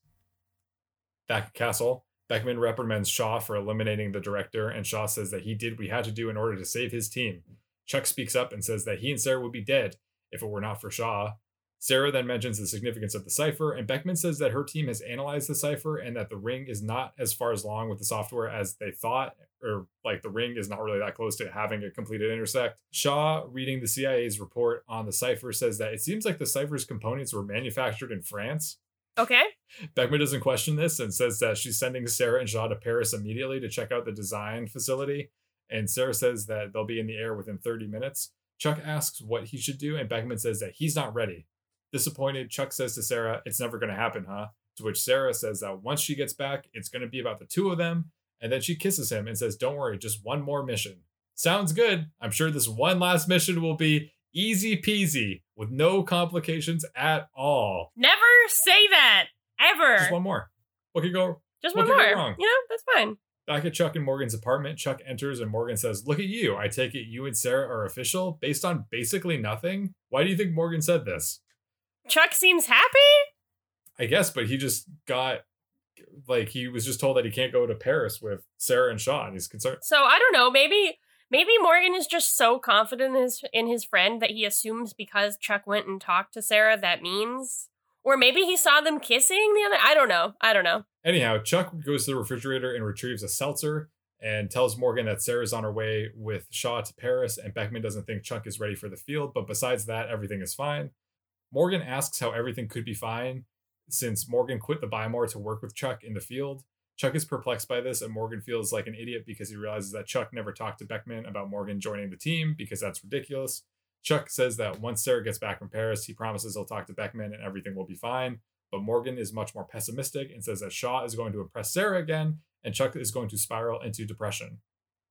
Back at Castle, Beckman reprimands Shaw for eliminating the director, and Shaw says that he did what he had to do in order to save his team. Chuck speaks up and says that he and Sarah would be dead if it were not for Shaw. Sarah then mentions the significance of the cipher, and Beckman says that her team has analyzed the cipher and that the ring is not as far as long with the software as they thought, or like the ring is not really that close to having a completed intersect. Shaw, reading the CIA's report on the cipher, says that it seems like the cipher's components were manufactured in France. Okay. Beckman doesn't question this and says that she's sending Sarah and Shaw to Paris immediately to check out the design facility. And Sarah says that they'll be in the air within 30 minutes. Chuck asks what he should do, and Beckman says that he's not ready. Disappointed, Chuck says to Sarah, It's never going to happen, huh? To which Sarah says that once she gets back, it's going to be about the two of them. And then she kisses him and says, Don't worry, just one more mission. Sounds good. I'm sure this one last mission will be easy peasy with no complications at all. Never say that. Ever. Just one more. What could go? Just one more. You know, that's fine. Back at Chuck and Morgan's apartment, Chuck enters and Morgan says, Look at you. I take it you and Sarah are official based on basically nothing. Why do you think Morgan said this? Chuck seems happy. I guess, but he just got like he was just told that he can't go to Paris with Sarah and Sean. he's concerned. So I don't know. Maybe maybe Morgan is just so confident in his in his friend that he assumes because Chuck went and talked to Sarah that means. Or maybe he saw them kissing the other. I don't know. I don't know. Anyhow, Chuck goes to the refrigerator and retrieves a seltzer and tells Morgan that Sarah's on her way with Shaw to Paris, and Beckman doesn't think Chuck is ready for the field, but besides that, everything is fine. Morgan asks how everything could be fine since Morgan quit the Buy More to work with Chuck in the field. Chuck is perplexed by this, and Morgan feels like an idiot because he realizes that Chuck never talked to Beckman about Morgan joining the team because that's ridiculous. Chuck says that once Sarah gets back from Paris, he promises he'll talk to Beckman and everything will be fine. But Morgan is much more pessimistic and says that Shaw is going to impress Sarah again, and Chuck is going to spiral into depression.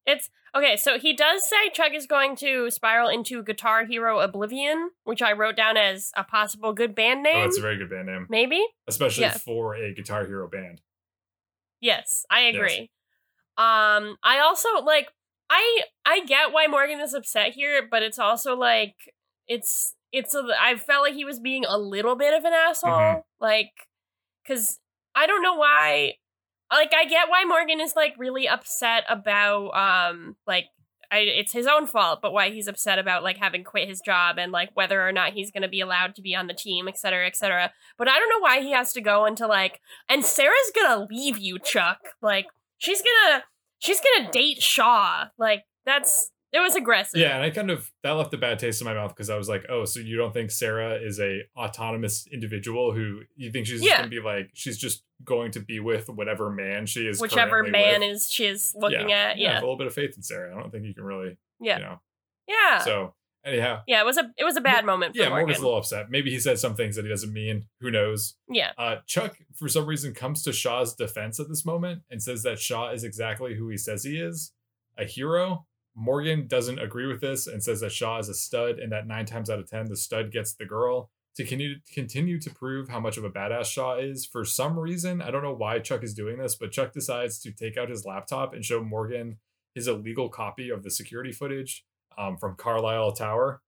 It's okay. So he does say Chuck is going to spiral into Guitar Hero Oblivion, which I wrote down as a possible good band name. Oh, that's a very good band name, Maybe. especially for a Guitar Hero band. Yes, I agree. Um, I also like I I get why Morgan is upset here, but it's also like it's it's a, I felt like he was being a little bit of an asshole, Mhm. like because I don't know why. Like I get why Morgan is like really upset about um like I, it's his own fault, but why he's upset about like having quit his job and like whether or not he's going to be allowed to be on the team, et cetera, et cetera. But I don't know why he has to go into like, and Sarah's gonna leave you, Chuck. Like she's gonna she's gonna date Shaw. Like that's it was aggressive. Yeah, and I kind of that left a bad taste in my mouth because I was like, oh, so you don't think Sarah is a autonomous individual who you think she's just Yeah. gonna be like she's just going to be with whatever man she is, Whichever man with? is she's looking yeah. at. Yeah, Yeah. a little bit of faith in Sarah. I don't think you can really, Yeah. you know. Yeah. So anyhow, yeah, it was a it was a bad moment for yeah, Morgan. Morgan's a little upset. Maybe he said some things that he doesn't mean. Who knows? yeah. Uh, Chuck, for some reason, comes to Shaw's defense at this moment and says that Shaw is exactly who he says he is a hero. Morgan doesn't agree with this and says that Shaw is a stud and that nine times out of 10, the stud gets the girl. To continue, to prove how much of a badass Shaw is, for some reason, I don't know why Chuck is doing this, but Chuck decides to take out his laptop and show Morgan his illegal copy of the security footage um, from Carlisle Tower.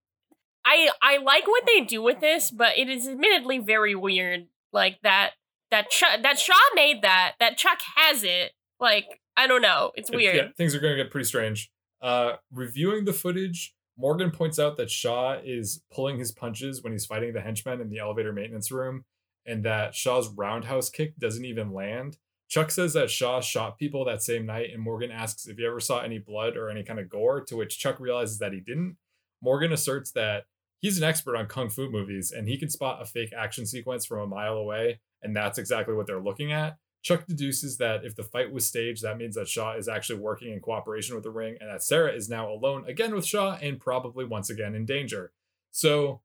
I I like what they do with this, but it is admittedly very weird. Like that that Chuck that Shaw made that that Chuck has it. Like I don't know, it's It- weird. yeah, things are going to get pretty strange. Uh, reviewing the footage, Morgan points out that Shaw is pulling his punches when he's fighting the henchmen in the elevator maintenance room, and that Shaw's roundhouse kick doesn't even land. Chuck says that Shaw shot people that same night, and Morgan asks if he ever saw any blood or any kind of gore, to which Chuck realizes that he didn't. Morgan asserts that he's an expert on kung fu movies and he can spot a fake action sequence from a mile away, and that's exactly what they're looking at. Chuck deduces that if the fight was staged, that means that Shaw is actually working in cooperation with the ring, and that Sarah is now alone again with Shaw and probably once again in danger. So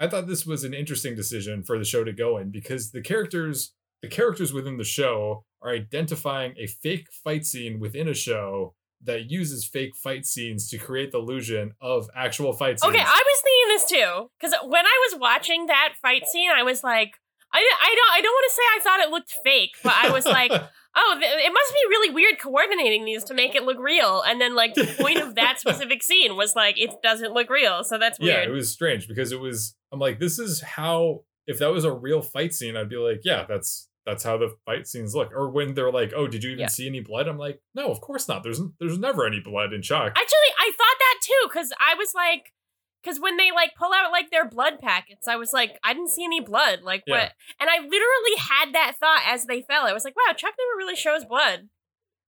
I thought this was an interesting decision for the show to go in because the characters, the characters within the show are identifying a fake fight scene within a show that uses fake fight scenes to create the illusion of actual fight scenes. Okay, I was thinking this too because when I was watching that fight scene, I was like, I, I don't I don't want to say I thought it looked fake, but I was like, oh, th- it must be really weird coordinating these to make it look real. And then like the point of that specific scene was like it doesn't look real, so that's weird. yeah, it was strange because it was. I'm like, this is how. If that was a real fight scene, I'd be like, yeah, that's that's how the fight scenes look. Or when they're like, oh, did you even Yeah. see any blood? I'm like, no, of course not. There's there's never any blood in Chuck. Actually, I thought that too because I was like, because when they like pull out like their blood packets, I was like, I didn't see any blood. Like Yeah. what? And I literally had that thought as they fell. I was like, wow, Chuck never really shows blood.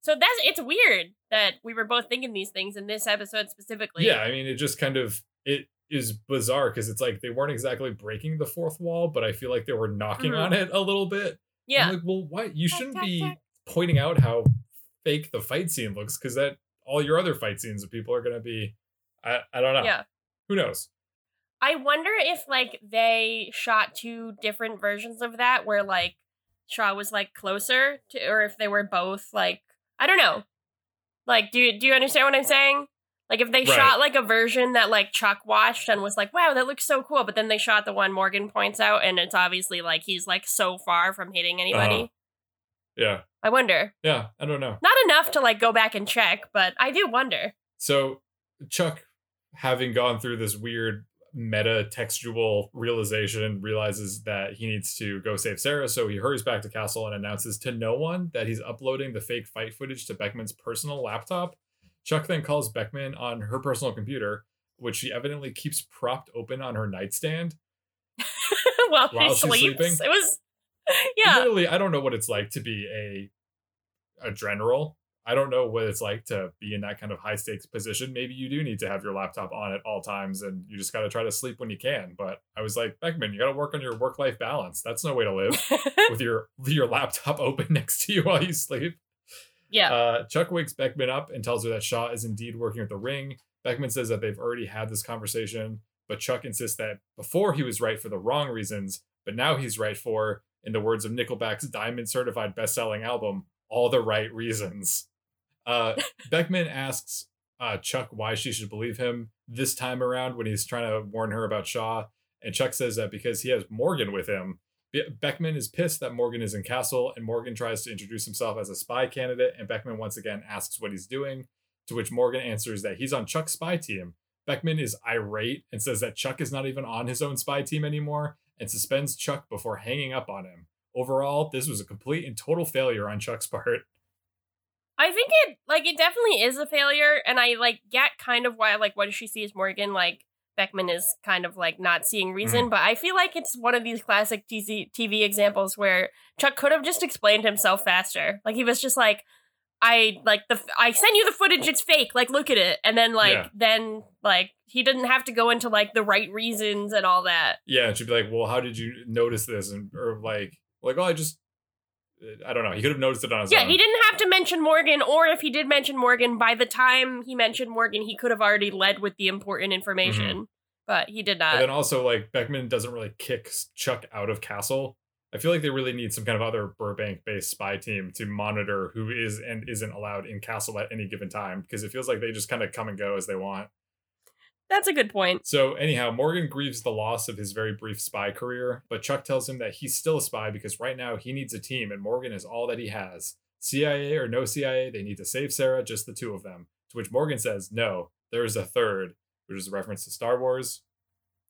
So that's it's weird that we were both thinking these things in this episode specifically. yeah, I mean, it just kind of it is bizarre because it's like they weren't exactly breaking the fourth wall, but I feel like they were knocking Mhm. on it a little bit. Yeah. I'm like, well, why? You shouldn't tack, be tack. pointing out how fake the fight scene looks because that all your other fight scenes of people are gonna be. I I don't know. Yeah. Who knows? I wonder if like they shot two different versions of that where like Shaw was like closer to or if they were both like I don't know. Like do you do you understand what I'm saying? Like if they Right. shot like a version that like Chuck watched and was like, "Wow, that looks so cool," but then they shot the one Morgan points out and it's obviously like he's like so far from hitting anybody. Uh-huh. Yeah. I wonder. Yeah. I don't know. Not enough to like go back and check, but I do wonder. So Chuck, having gone through this weird meta textual realization, realizes that he needs to go save Sarah. So he hurries back to Castle and announces to no one that he's uploading the fake fight footage to Beckman's personal laptop. Chuck then calls Beckman on her personal computer, which she evidently keeps propped open on her nightstand. While, While he she's sleeps. sleeping? It was Yeah. Literally, I don't know what it's like to be a a general. I don't know what it's like to be in that kind of high stakes position. Maybe you do need to have your laptop on at all times and you just got to try to sleep when you can. But I was like, Beckman, you got to work on your work life balance. That's no way to live with your your laptop open next to you while you sleep. yeah. Uh, Chuck wakes Beckman up and tells her that Shaw is indeed working with the ring. Beckman says that they've already had this conversation, but Chuck insists that before he was right for the wrong reasons, but now he's right for, in the words of Nickelback's diamond certified best selling album, all the right reasons. Uh, Beckman asks uh, Chuck why she should believe him this time around when he's trying to warn her about Shaw. And Chuck says that because he has Morgan with him, Beckman is pissed that Morgan is in Castle, and Morgan tries to introduce himself as a spy candidate. And Beckman once again asks what he's doing, to which Morgan answers that he's on Chuck's spy team. Beckman is irate and says that Chuck is not even on his own spy team anymore and suspends Chuck before hanging up on him. Overall, this was a complete and total failure on Chuck's part. I think it like it definitely is a failure, and I like get kind of why like what does she sees Morgan like Beckman is kind of like not seeing reason, Mm-hmm. but I feel like it's one of these classic TV TV examples where Chuck could have just explained himself faster. Like he was just like, I like the I sent you the footage, it's fake. Like look at it, and then like Yeah. then like he didn't have to go into like the right reasons and all that. Yeah, and she'd be like, "Well, how did you notice this?" And or like, like, "Oh, I just, I don't know." He could have noticed it on his Yeah, own. Yeah, he didn't have to mention Morgan, or if he did mention Morgan, by the time he mentioned Morgan, he could have already led with the important information. But he did Mm-hmm. And then also, like, Beckman doesn't really kick Chuck out of Castle. I feel like they really need some kind of other Burbank-based spy team to monitor who is and isn't allowed in Castle at any given time because it feels like they just kind of come and go as they want. That's a good point. So anyhow, Morgan grieves the loss of his very brief spy career, but Chuck tells him that he's still a spy because right now he needs a team and Morgan is all that he has. CIA or no CIA, they need to save Sarah, just the two of them. To which Morgan says, "No, there is a third," which is a reference to Star Wars.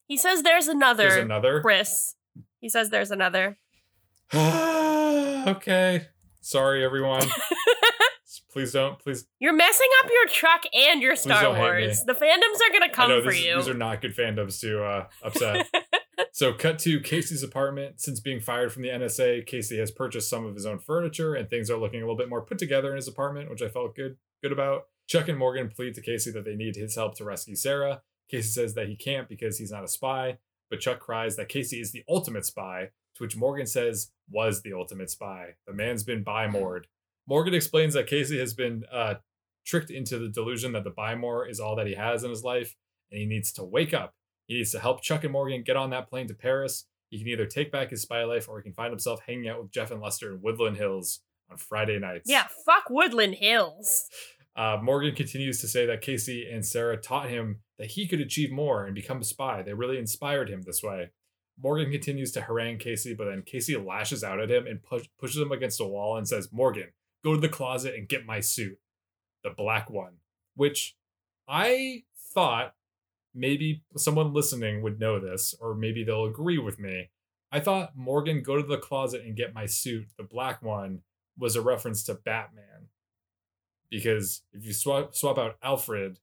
He says there's another, There's another. Chris. He says there's another. okay. Sorry, everyone. please don't. Please. You're messing up your Chuck and your Star Wars. The fandoms are gonna come know for this, you. these are not good fandoms to uh, upset. so, cut to Casey's apartment. Since being fired from the NSA, Casey has purchased some of his own furniture, and things are looking a little bit more put together in his apartment, which I felt good good about. Chuck and Morgan plead to Casey that they need his help to rescue Sarah. Casey says that he can't because he's not a spy, but Chuck cries that Casey is the ultimate spy, to which Morgan says was the ultimate spy. The man's been by moored. Morgan explains that Casey has been uh, tricked into the delusion that the Buy More is all that he has in his life, and he needs to wake up. He needs to help Chuck and Morgan get on that plane to Paris. He can either take back his spy life or he can find himself hanging out with Jeff and Lester in Woodland Hills on Friday nights. yeah, fuck Woodland Hills. Uh, Morgan continues to say that Casey and Sarah taught him that he could achieve more and become a spy. They really inspired him this way. Morgan continues to harangue Casey, but then Casey lashes out at him and push- pushes him against a wall and says, Morgan, go to the closet and get my suit, the black one. Which I thought maybe someone listening would know this, or maybe they'll agree with me. I thought Morgan, go to the closet and get my suit, the black one, was a reference to Batman because if you swap swap out Alfred,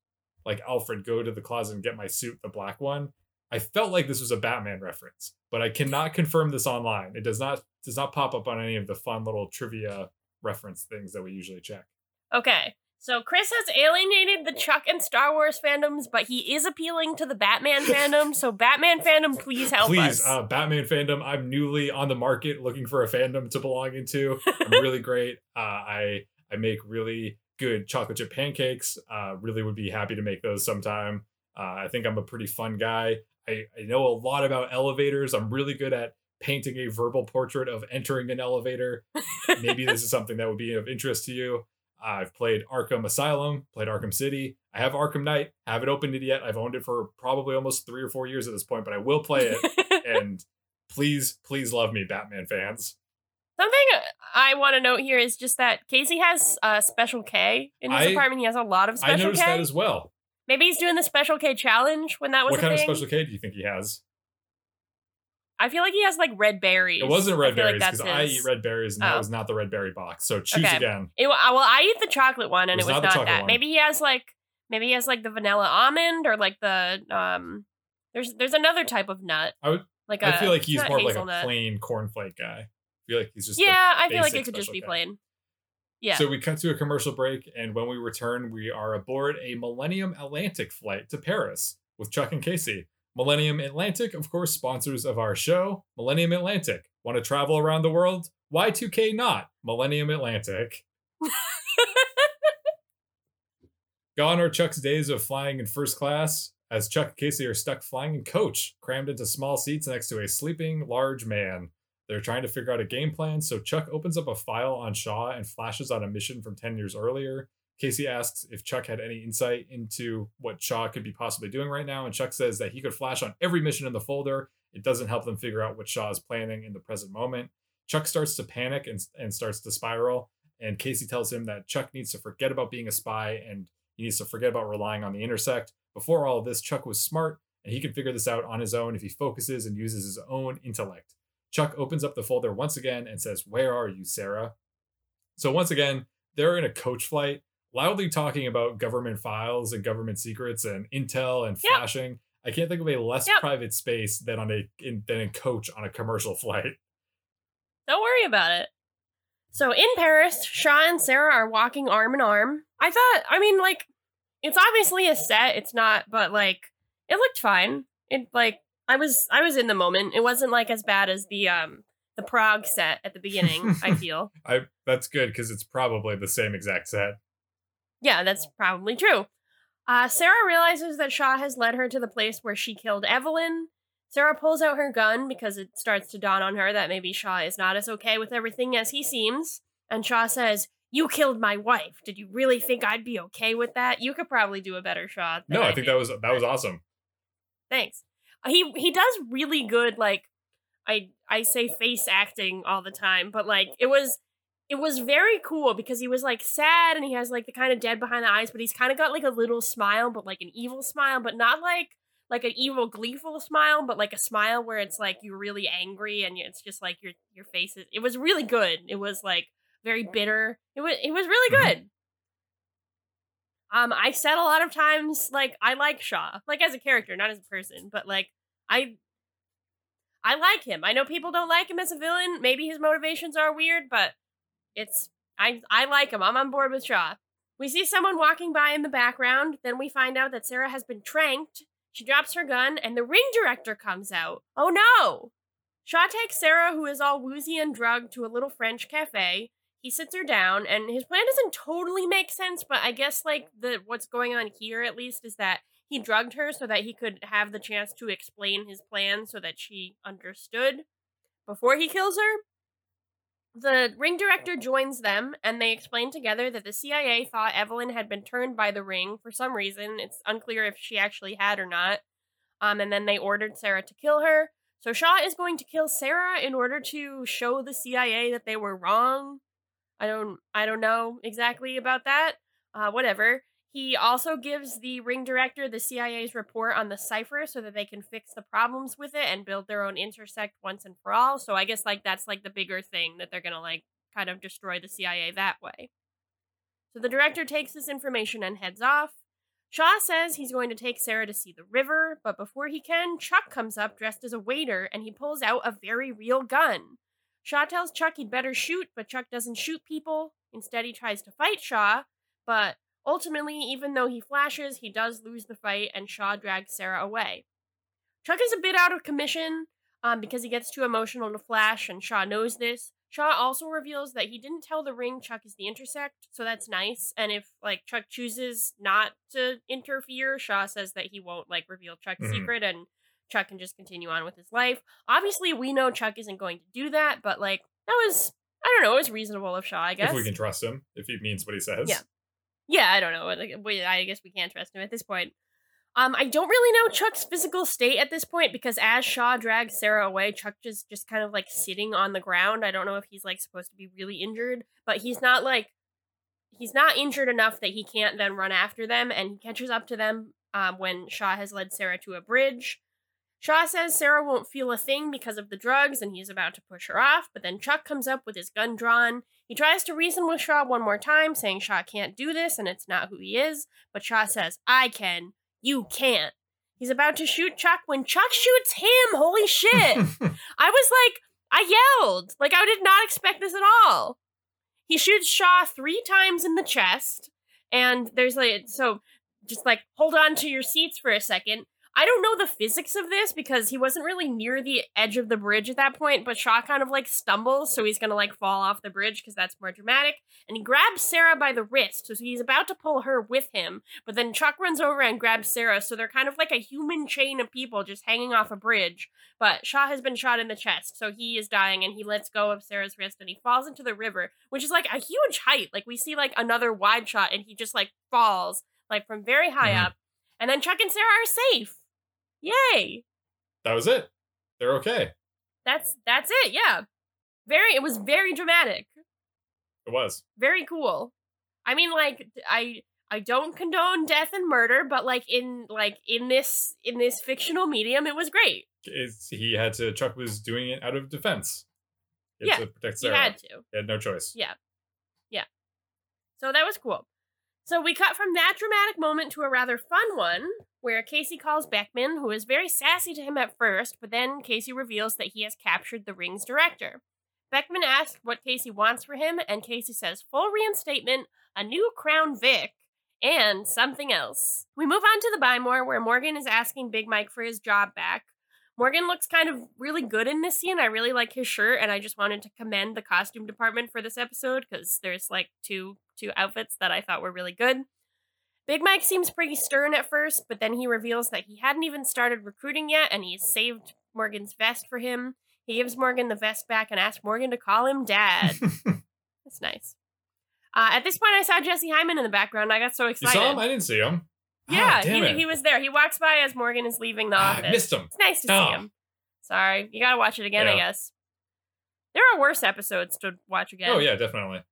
like Alfred, go to the closet and get my suit, the black one. I felt like this was a Batman reference, but I cannot confirm this online. It does not does not pop up on any of the fun little trivia reference things that we usually check. Okay. So Chris has alienated the Chuck and Star Wars fandoms, but he is appealing to the Batman fandom. So Batman fandom, please help Please, us. uh, Batman fandom. I'm newly on the market looking for a fandom to belong into. I'm really great. Uh, I I make really good chocolate chip pancakes. Uh, really would be happy to make those sometime. Uh, I think I'm a pretty fun guy. I, I know a lot about elevators. I'm really good at painting a verbal portrait of entering an elevator. Maybe this is something that would be of interest to you. I've played Arkham Asylum, played Arkham City. I have Arkham Knight. Haven't opened it yet. I've owned it for probably almost three or four years at this point, but I will play it. and please, please love me, Batman fans. Something I want to note here is just that Casey has a special K in his I- apartment. He has a lot of I special noticed K. that as well. Maybe he's doing the special K challenge when that was What kind thing. of special K do you think he has? I feel like he has like red berries. It wasn't red berries because I eat red berries and that Oh. was not the red berry box. So choose Okay. again. It, well, I eat the chocolate one, and It it was was not not, that. one. Maybe he has like maybe he has like the vanilla almond or like the um. There's there's another type of nut. I would- like I feel like he's more of like a plain cornflake guy. I feel like he's just Yeah, I feel like it could just be K. plain. Yeah. So we cut to a commercial break, and when we return, we are aboard a Millennium Atlantic flight to Paris with Chuck and Casey. Millennium Atlantic, of course, sponsors of our show. Millennium Atlantic. Want to travel around the world? Y2K not. Millennium Atlantic. Gone are Chuck's days of flying in first class, as Chuck and Casey are stuck flying in coach, crammed into small seats next to a sleeping large man. They're trying to figure out a game plan, so Chuck opens up a file on Shaw and flashes on a mission from 10 years earlier. Casey asks if Chuck had any insight into what Shaw could be possibly doing right now, and Chuck says that he could flash on every mission in the folder. It doesn't help them figure out what Shaw is planning in the present moment. Chuck starts to panic and, and starts to spiral, and Casey tells him that Chuck needs to forget about being a spy and he needs to forget about relying on the intersect. Before all of this, Chuck was smart, and he can figure this out on his own if he focuses and uses his own intellect. Chuck opens up the folder once again and says, Where are you, Sarah? So, once again, they're in a coach flight, loudly talking about government files and government secrets and intel and Yep. flashing. I can't think of a less Yep. private space than on a in, than a coach on a commercial flight. Don't worry about it. So in Paris, Shaw and Sarah are walking arm in arm. I thought, I mean, like, it's obviously a set. It's not, but like, it looked fine. It like, I was, I was in the moment. It wasn't like as bad as the um the Prague set at the beginning. I feel. I that's good because it's probably the same exact set. Yeah, that's probably true. Uh, Sarah realizes that Shaw has led her to the place where she killed Evelyn. Sarah pulls out her gun because it starts to dawn on her that maybe Shaw is not as okay with everything as he seems. And Shaw says, You killed my wife. Did you really think I'd be okay with that? You could probably do a better Shaw. than No, I think did. that was that was awesome. Thanks. Uh, He he does really good like I I say face acting all the time, but like it was it was very cool because he was like sad and he has like the kind of dead behind the eyes, but he's kind of got like a little smile, but like an evil smile, but not like like an evil gleeful smile, but like a smile where it's like you're really angry and it's just like your your face is. It was really good. It was like very bitter. It was it was really Mhm. good. Um, I said a lot of times like I like Shaw, like as a character, not as a person, but like I I like him. I know people don't like him as a villain. Maybe his motivations are weird, but it's I I like him. I'm on board with Shaw. We see someone walking by in the background, then we find out that Sarah has been tranked. She drops her gun and the ring director comes out. Oh no! Shaw takes Sarah, who is all woozy and drugged, to a little French cafe. He sits her down, and his plan doesn't totally make sense, but I guess like the what's going on here at least is that he drugged her so that he could have the chance to explain his plan so that she understood before he kills her. The ring director joins them, and they explain together that the CIA thought Evelyn had been turned by the ring for some reason. It's unclear if she actually had or not. Um, and then they ordered Sarah to kill her. So Shaw is going to kill Sarah in order to show the CIA that they were wrong. I don't I don't know exactly about that. Uh, whatever. He also gives the ring director the CIA's report on the cipher so that they can fix the problems with it and build their own intersect once and for all. So I guess like that's like the bigger thing that they're gonna like kind of destroy the CIA that way. So the director takes this information and heads off. Shaw says he's going to take Sarah to see the river, but before he can, Chuck comes up dressed as a waiter and he pulls out a very real gun. Shaw tells Chuck he'd better shoot, but Chuck doesn't shoot people. Instead, he tries to fight Shaw, but ultimately, even though he flashes, he does lose the fight and Shaw drags Sarah away. Chuck is a bit out of commission um, because he gets too emotional to flash, and Shaw knows this. Shaw also reveals that he didn't tell the ring Chuck is the intersect, so that's nice. And if like Chuck chooses not to interfere, Shaw says that he won't like reveal Chuck's Mhm. secret and Chuck can just continue on with his life. Obviously, we know Chuck isn't going to do that, but like that was I don't know, it was reasonable of Shaw, I guess. If we can trust him, if he means what he says. Yeah. Yeah, I don't know. Like, we- I guess we can't trust him at this point. Um, I don't really know Chuck's physical state at this point because as Shaw drags Sarah away, Chuck just just kind of like sitting on the ground. I don't know if he's like supposed to be really injured, but he's not like he's not injured enough that he can't then run after them, and he catches up to them um, when Shaw has led Sarah to a bridge. Shaw says Sarah won't feel a thing because of the drugs, and he's about to push her off, but then Chuck comes up with his gun drawn. He tries to reason with Shaw one more time, saying Shaw can't do this and it's not who he is, but Shaw says, I can, you can't. He's about to shoot Chuck when Chuck shoots him. Holy shit. I was like, I yelled. Like, I did not expect this at all. He shoots Shaw three times in the chest, and there's like, so just like, hold on to your seats for a second. I don't know the physics of this because he wasn't really near the edge of the bridge at that point, but Shaw kind of like stumbles, so he's gonna like fall off the bridge because that's more dramatic. And he grabs Sarah by the wrist, so he's about to pull her with him, but then Chuck runs over and grabs Sarah, so they're kind of like a human chain of people just hanging off a bridge. But Shaw has been shot in the chest, so he is dying, and he lets go of Sarah's wrist and he falls into the river, which is like a huge height. Like we see like another wide shot, and he just like falls like from very high Mhm. up. And then Chuck and Sarah are safe. Yay! that was it. They're okay. That's that's it. Yeah, very. It was very dramatic. It was. Very cool. I mean, like I I don't condone death and murder, but like in like in this in this fictional medium, it was great. It's, he had to. Chuck was doing it out of defense. He Yeah, to protect Sarah. had to. He had no choice. Yeah. Yeah. So that was cool. So we cut from that dramatic moment to a rather fun one where Casey calls Beckman, who is very sassy to him at first, but then Casey reveals that he has captured the ring's director. Beckman asks what Casey wants for him, and Casey says full reinstatement, a new Crown Vic, and something else. We move on to the Buy More, where Morgan is asking Big Mike for his job back. Morgan looks kind of really good in this scene. I really like his shirt, and I just wanted to commend the costume department for this episode because there's like two two outfits that I thought were really good. Big Mike seems pretty stern at first, but then he reveals that he hadn't even started recruiting yet, and he's saved Morgan's vest for him. He gives Morgan the vest back and asks Morgan to call him Dad. That's nice. Uh, at this point, I saw Jesse Heiman in the background. I got so excited. you saw him? I didn't see him. Ah, yeah, damn he, he was there. He walks by as Morgan is leaving the Ah, office. I missed him. It's nice to Oh. see him. Sorry, you gotta watch it again. I guess there are worse episodes to watch again. Oh yeah, definitely.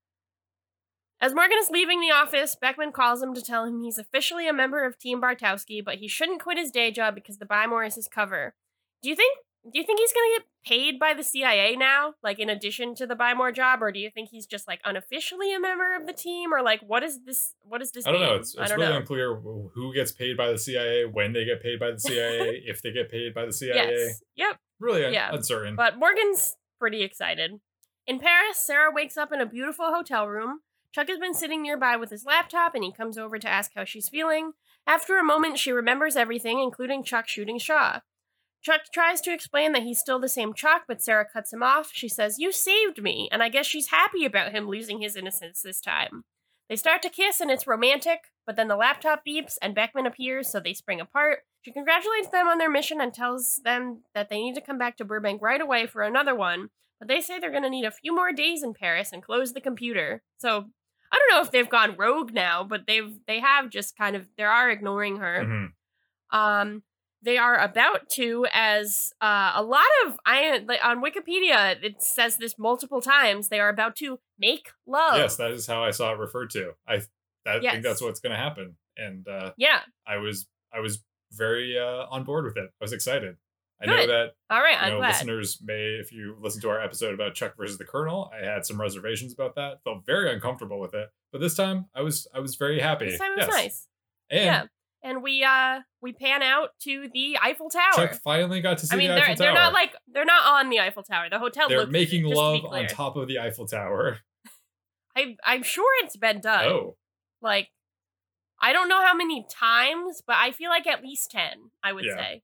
As Morgan is leaving the office, Beckman calls him to tell him he's officially a member of Team Bartowski, but he shouldn't quit his day job because the Buy More is his cover. Do you think? Do you think he's gonna get paid by the CIA now, like in addition to the buy more job, or do you think he's just like unofficially a member of the team, or like what is this? What is this? I don't know. It's, it's really know. unclear who gets paid by the CIA, when they get paid by the CIA, if they get paid by the CIA. Yes. Yep. Really un- Yeah. uncertain. But Morgan's pretty excited. In Paris, Sarah wakes up in a beautiful hotel room. Chuck has been sitting nearby with his laptop and he comes over to ask how she's feeling. After a moment, she remembers everything, including Chuck shooting Shaw. Chuck tries to explain that he's still the same Chuck, but Sarah cuts him off. She says, You saved me, and I guess she's happy about him losing his innocence this time. They start to kiss and it's romantic, but then the laptop beeps and Beckman appears, so they spring apart. She congratulates them on their mission and tells them that they need to come back to Burbank right away for another one, but they say they're going to need a few more days in Paris and close the computer. So I don't know if they've gone rogue now, but they've they have just kind of they are ignoring her. Mhm. Um, they are about to, as uh, a lot of I like on Wikipedia it says this multiple times. They are about to make love. Yes, that is how I saw it referred to. I, I Yes. think that's what's going to happen, and uh, yeah. I was I was very uh, on board with it. I was excited. I know that All right, you I'm know, glad. listeners may, if you listen to our episode about Chuck versus the Colonel, I had some reservations about that. Felt very uncomfortable with it, but this time I was I was very happy. This time it was Yes. nice. And Yeah. And we uh we pan out to the Eiffel Tower. Chuck finally got to see I mean, the they're Eiffel Tower. they're not like they're not on the Eiffel Tower. The hotel. They're looks making it, just to love on top of the Eiffel Tower. I I'm sure it's been done. Oh, Like, I don't know how many times, but I feel like at least ten. I would Yeah. say.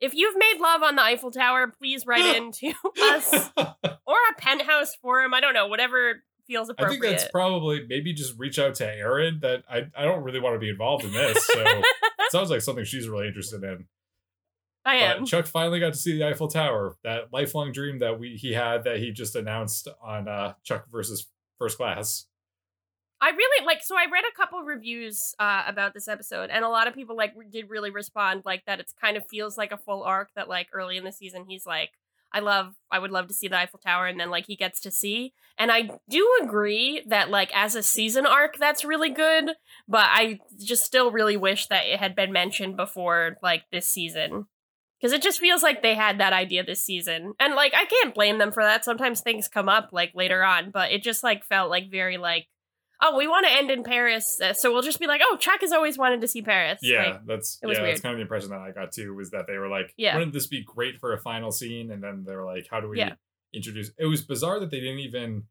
If you've made love on the Eiffel Tower, please write in to us or a penthouse forum. I don't know, whatever feels I think that's probably maybe just reach out to Aaron. That I I don't really want to be involved in this, so it sounds like something she's really interested in. I am. But Chuck finally got to see the Eiffel Tower, that lifelong dream that we he had that he just announced on uh, Chuck versus First Class. I really like so I read a couple reviews uh about this episode and a lot of people like did really respond like that it's kind of feels like a full arc that like early in the season he's like I love I would love to see the Eiffel Tower and then like he gets to see. And I do agree that like as a season arc that's really good but I just still really wish that it had been mentioned before like this season. Because it just feels like they had that idea this season. And like I can't blame them for that. Sometimes things come up like later on but it just like felt like very like oh, we want to end in Paris, uh, so we'll just be like, oh, Chuck has always wanted to see Paris. Yeah, Like, that's it was yeah, that's kind of the impression that I got too. Was that they were like, Yeah. wouldn't this be great for a final scene? And then they were like, how do we Yeah. introduce? It was bizarre that they didn't even.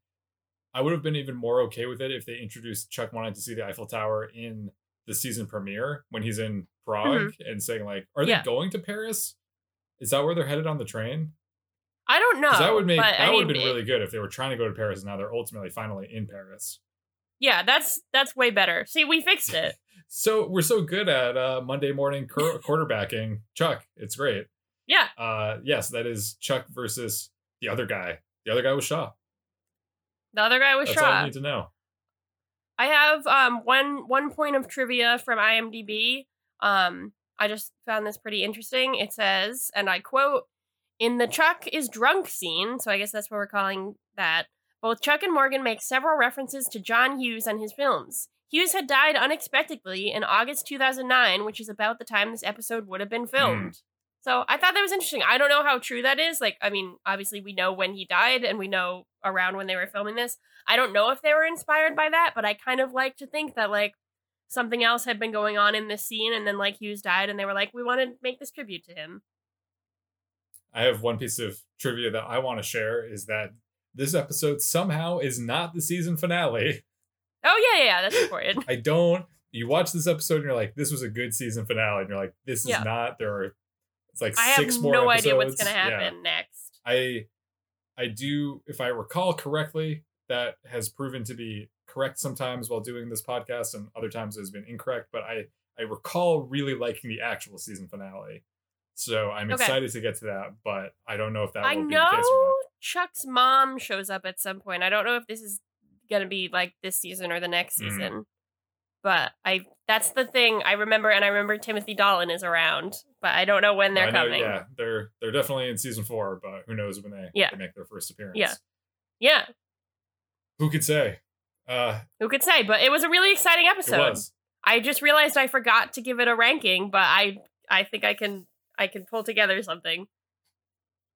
I would have been even more okay with it if they introduced Chuck wanting to see the Eiffel Tower in the season premiere when he's in Prague and saying like, are they Mm-hmm. Yeah. going to Paris? Is that where they're headed on the train? I don't know. that would make that I would have been really good if they were trying to go to Paris and now they're ultimately finally in Paris. Yeah, that's that's way better. See, we fixed it. So we're so good at uh, Monday morning quar- quarterbacking, Chuck. It's great. Yeah, Uh, yes, that is Chuck versus the other guy. The other guy was Shaw. the other guy was That's all Shaw. you need to know. I have um one one point of trivia from IMDb. Um, I just found this pretty interesting. It says, and I quote, "In the Chuck is drunk scene." So I guess that's what we're calling that. Both Chuck and Morgan make several references to John Hughes and his films. Hughes had died unexpectedly in August 2009, which is about the time this episode would have been hmm. filmed. So I thought that was interesting. I don't know how true that is. Like, I mean, obviously we know when he died and we know around when they were filming this. I don't know if they were inspired by that, but I kind of like to think that like something else had been going on in this scene and then like Hughes died and they were like, we want to make this tribute to him. I have one piece of trivia that I want to share is that this episode somehow is not the season finale. Oh yeah, yeah, yeah that's important. I don't. You watch this episode and you're like, this was a good season finale, and you're like, this is Yeah. not. There are. It's like I six have more. no idea what's gonna Yeah. happen next. I I do if I recall correctly, that has proven to be correct sometimes while doing this podcast and other times it has been incorrect, but I I recall really liking the actual season finale. So I'm Okay. excited to get to that, but I don't know if that I will be know the case or not. Chuck's mom shows up at some point. I don't know if this is gonna be like this season or the next Mhm. season. But I that's the thing I remember and I remember Timothy Dalton is around, but I don't know when they're know, coming. Yeah, they're they're definitely in season four, but who knows when they, Yeah. they make their first appearance. Yeah. Yeah. Who could say? Uh Who could say? But it was a really exciting it episode. was. I just realized I forgot to give it a ranking, but I I think I can I can pull together something.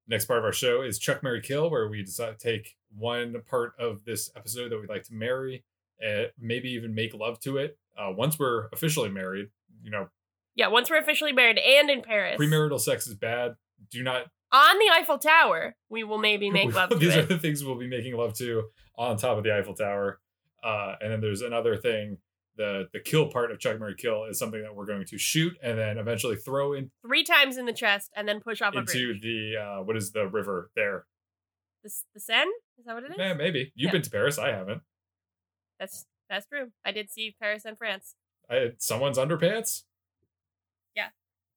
Next part of our show is Chuck Mary Kill, where we decide to take one part of this episode that we'd like to marry, and maybe even make love to it. Uh, once we're officially married, you know, Yeah, once we're officially married and in Paris. premarital sex is bad. Do not. on the Eiffel Tower, we will maybe make love to These are it. the things we'll be making love to on top of the Eiffel Tower. Uh, and then there's another thing. The the kill part of Chuck Mary Kill is something that we're going to shoot and then eventually throw in, Three times in the chest and then push off a into the uh, what is the river there? The, the Seine? Is that what it is? Eh, maybe you've Yeah. been to Paris. I haven't. That's that's true. I did see Paris and France. I, someone's underpants. Yeah,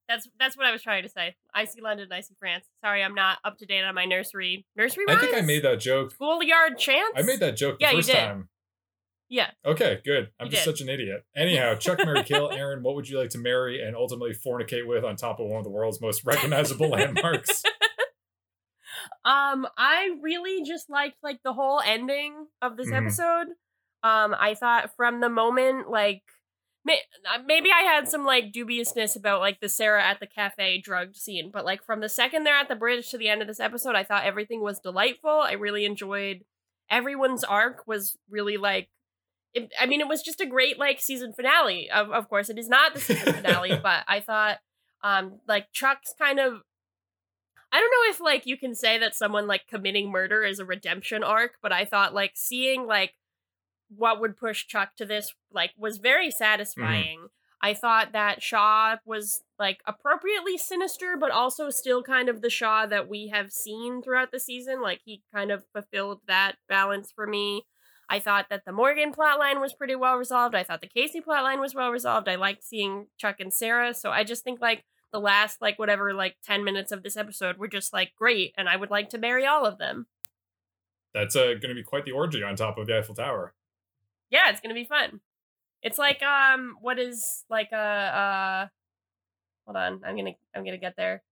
that's that's what I was trying to say. I see London, I see France. Sorry, I'm not up to date on my nursery nursery. I think I made that joke. schoolyard chants. I made that joke the Yeah, you first did. time. Yeah. Okay, good. I'm You just did. such an idiot. Anyhow, Chuck Mary Kill, Aaron, what would you like to marry and ultimately fornicate with on top of one of the world's most recognizable landmarks? Um, I really just liked like the whole ending of this Mhm. episode. Um, I thought from the moment like may- uh, maybe I had some like dubiousness about like the Sarah at the cafe drugged scene, but like from the second they're at the bridge to the end of this episode, I thought everything was delightful. I really enjoyed everyone's arc was really like it, I mean, it was just a great like season finale. Of of course, it is not the season finale, but I thought, um, like Chuck's kind of. I don't know if like you can say that someone like committing murder is a redemption arc, but I thought like seeing like what would push Chuck to this like was very satisfying. Mm-hmm. I thought that Shaw was like appropriately sinister, but also still kind of the Shaw that we have seen throughout the season. Like he kind of fulfilled that balance for me. I thought that the Morgan plotline was pretty well resolved. I thought the Casey plotline was well resolved. I liked seeing Chuck and Sarah. So I just think like the last like whatever like 10 minutes of this episode were just like great and I would like to marry all of them. That's uh, going to be quite the orgy on top of the Eiffel Tower. Yeah, it's going to be fun. It's like um what is like a uh hold on, I'm going to I'm going to get there.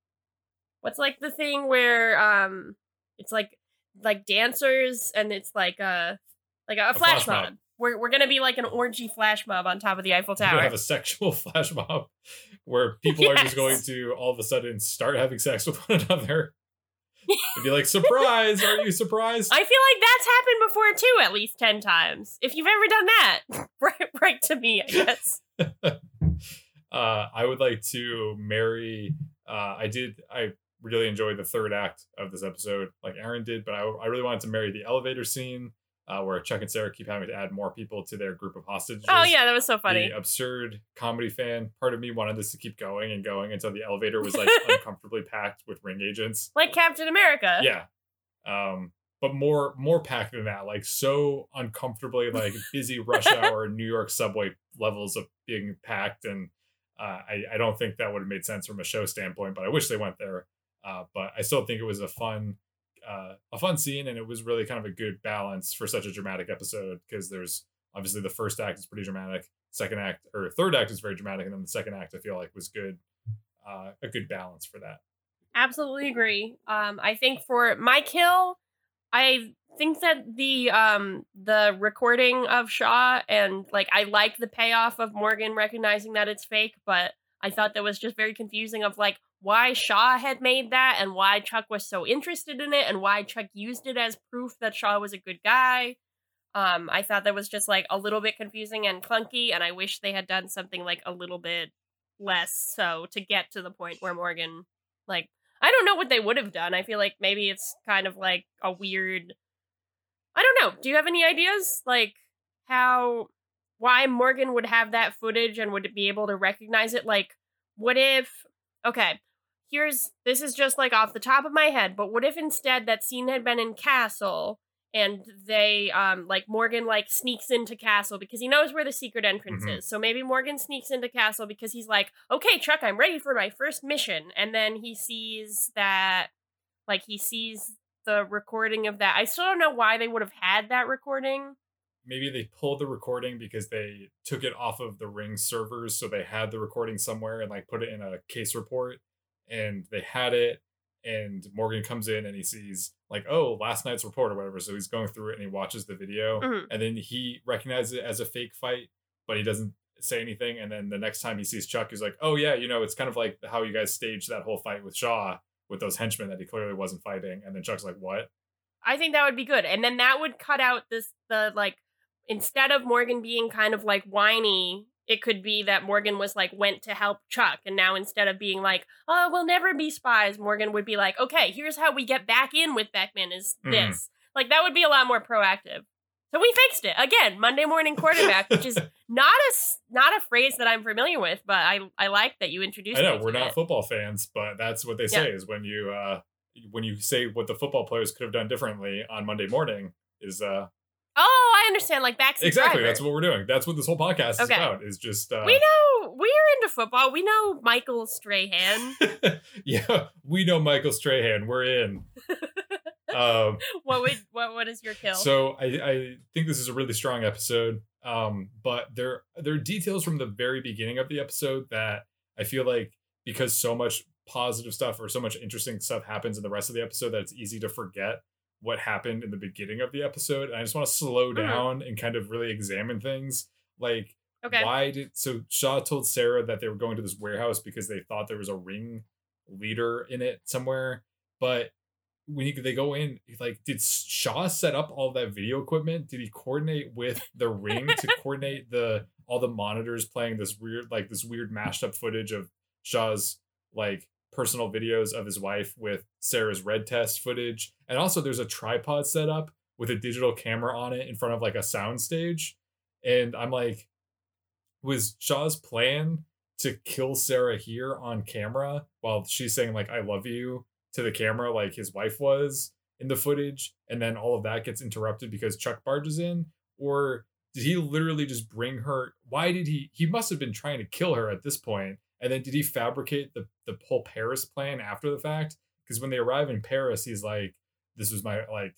What's like the thing where um it's like like dancers and it's like a like a, a flash, flash mob. mob. We're we're gonna be like an orgy flash mob on top of the Eiffel Tower. We have a sexual flash mob where people yes. are just going to all of a sudden start having sex with one another. and be like, surprise! Aren't you surprised? I feel like that's happened before too, at least ten times. If you've ever done that, right, right to me, I guess. uh, I would like to marry. Uh, I did. I really enjoyed the third act of this episode, like Aaron did, but I, I really wanted to marry the elevator scene uh, where Chuck and Sarah keep having to add more people to their group of hostages. Oh yeah, that was so funny. The absurd comedy fan part of me wanted this to keep going and going until the elevator was like uncomfortably packed with ring agents, like Captain America. Yeah, um, but more more packed than that, like so uncomfortably like busy rush hour New York subway levels of being packed, and uh, I I don't think that would have made sense from a show standpoint, but I wish they went there. Uh, but I still think it was a fun uh, a fun scene, and it was really kind of a good balance for such a dramatic episode because there's obviously the first act is pretty dramatic, second act or third act is very dramatic, and then the second act I feel like was good, uh, a good balance for that. Absolutely agree. Um, I think for my kill, I think that the um the recording of Shaw and like I like the payoff of Morgan recognizing that it's fake, but I thought that was just very confusing of like why Shaw had made that and why Chuck was so interested in it and why Chuck used it as proof that Shaw was a good guy. Um, I thought that was just like a little bit confusing and clunky, and I wish they had done something like a little bit less so to get to the point where Morgan, like, I don't know what they would have done. I feel like maybe it's kind of like a weird. I don't know. Do you have any ideas? Like, how. Why Morgan would have that footage and would be able to recognize it? Like, what if. Okay, here's this is just like off the top of my head, but what if instead that scene had been in Castle and they um like Morgan like sneaks into Castle because he knows where the secret entrance mm-hmm. is. So maybe Morgan sneaks into Castle because he's like, "Okay, Chuck, I'm ready for my first mission." And then he sees that like he sees the recording of that. I still don't know why they would have had that recording. Maybe they pulled the recording because they took it off of the Ring servers, so they had the recording somewhere and like put it in a case report and they had it and Morgan comes in and he sees like, oh, last night's report or whatever. So he's going through it and he watches the video mm-hmm. and then he recognizes it as a fake fight, but he doesn't say anything. And then the next time he sees Chuck, he's like, oh yeah, you know, it's kind of like how you guys staged that whole fight with Shaw with those henchmen that he clearly wasn't fighting. And then Chuck's like, what? I think that would be good. And then that would cut out this the like instead of Morgan being kind of like whiny it could be that Morgan was like went to help Chuck and now instead of being like, "Oh, we'll never be spies," Morgan would be like, "Okay, here's how we get back in with Beckman is mm-hmm. this." Mm. Like that would be a lot more proactive. So we fixed it. Again, Monday morning quarterback, which is not a not a phrase that I'm familiar with, but I I like that you introduced I know, we're not it. football fans, but that's what they say yeah. is when you uh when you say what the football players could have done differently on Monday morning is uh Oh, I understand. Like backseat exactly. Driver. That's what we're doing. That's what this whole podcast okay. is about. Is just uh, we know we're into football. We know Michael Strahan. yeah, we know Michael Strahan. We're in. um, what would what what is your kill? So I I think this is a really strong episode. Um, but there there are details from the very beginning of the episode that I feel like because so much positive stuff or so much interesting stuff happens in the rest of the episode that it's easy to forget what happened in the beginning of the episode. And I just want to slow mm-hmm. down mm-hmm. and kind of really examine things. Like, okay. why did so Shaw told Sarah that they were going to this warehouse because they thought there was a ring leader in it somewhere, but when he, they go in, like, did Shaw set up all that video equipment? Did he coordinate with the ring to coordinate the all the monitors playing this weird, like this weird mashed up footage of Shaw's like personal videos of his wife with Sarah's red test footage, and also there's a tripod set up with a digital camera on it in front of like a sound stage, and I'm like, was Shaw's plan to kill Sarah here on camera while she's saying like I love you to the camera like his wife was in the footage and then all of that gets interrupted because Chuck barges in? Or did he literally just bring her why did he he must have been trying to kill her at this point and then did he fabricate the the whole Paris plan after the fact because when they arrive in Paris he's like this was my like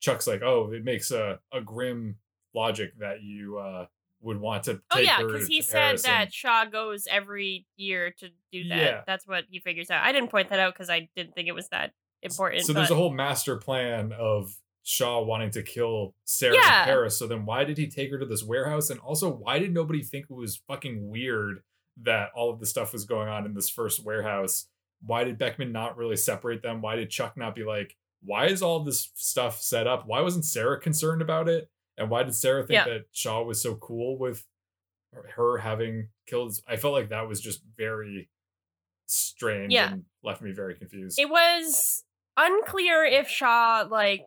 Chuck's like oh it makes a a grim logic that you uh would want to Oh yeah, because he said that Shaw goes every year to do that. Yeah. That's what he figures out. I didn't point that out because I didn't think it was that important. So there's but- a whole master plan of Shaw wanting to kill Sarah Yeah. in Paris. So then why did he take her to this warehouse? And also, why did nobody think it was fucking weird that all of the stuff was going on in this first warehouse? Why did Beckman not really separate them? Why did Chuck not be like, why is all this stuff set up? Why wasn't Sarah concerned about it? And why did Sarah think Yeah. that Shaw was so cool with her having killed? I felt like that was just very strange Yeah. and left me very confused. It was unclear if Shaw like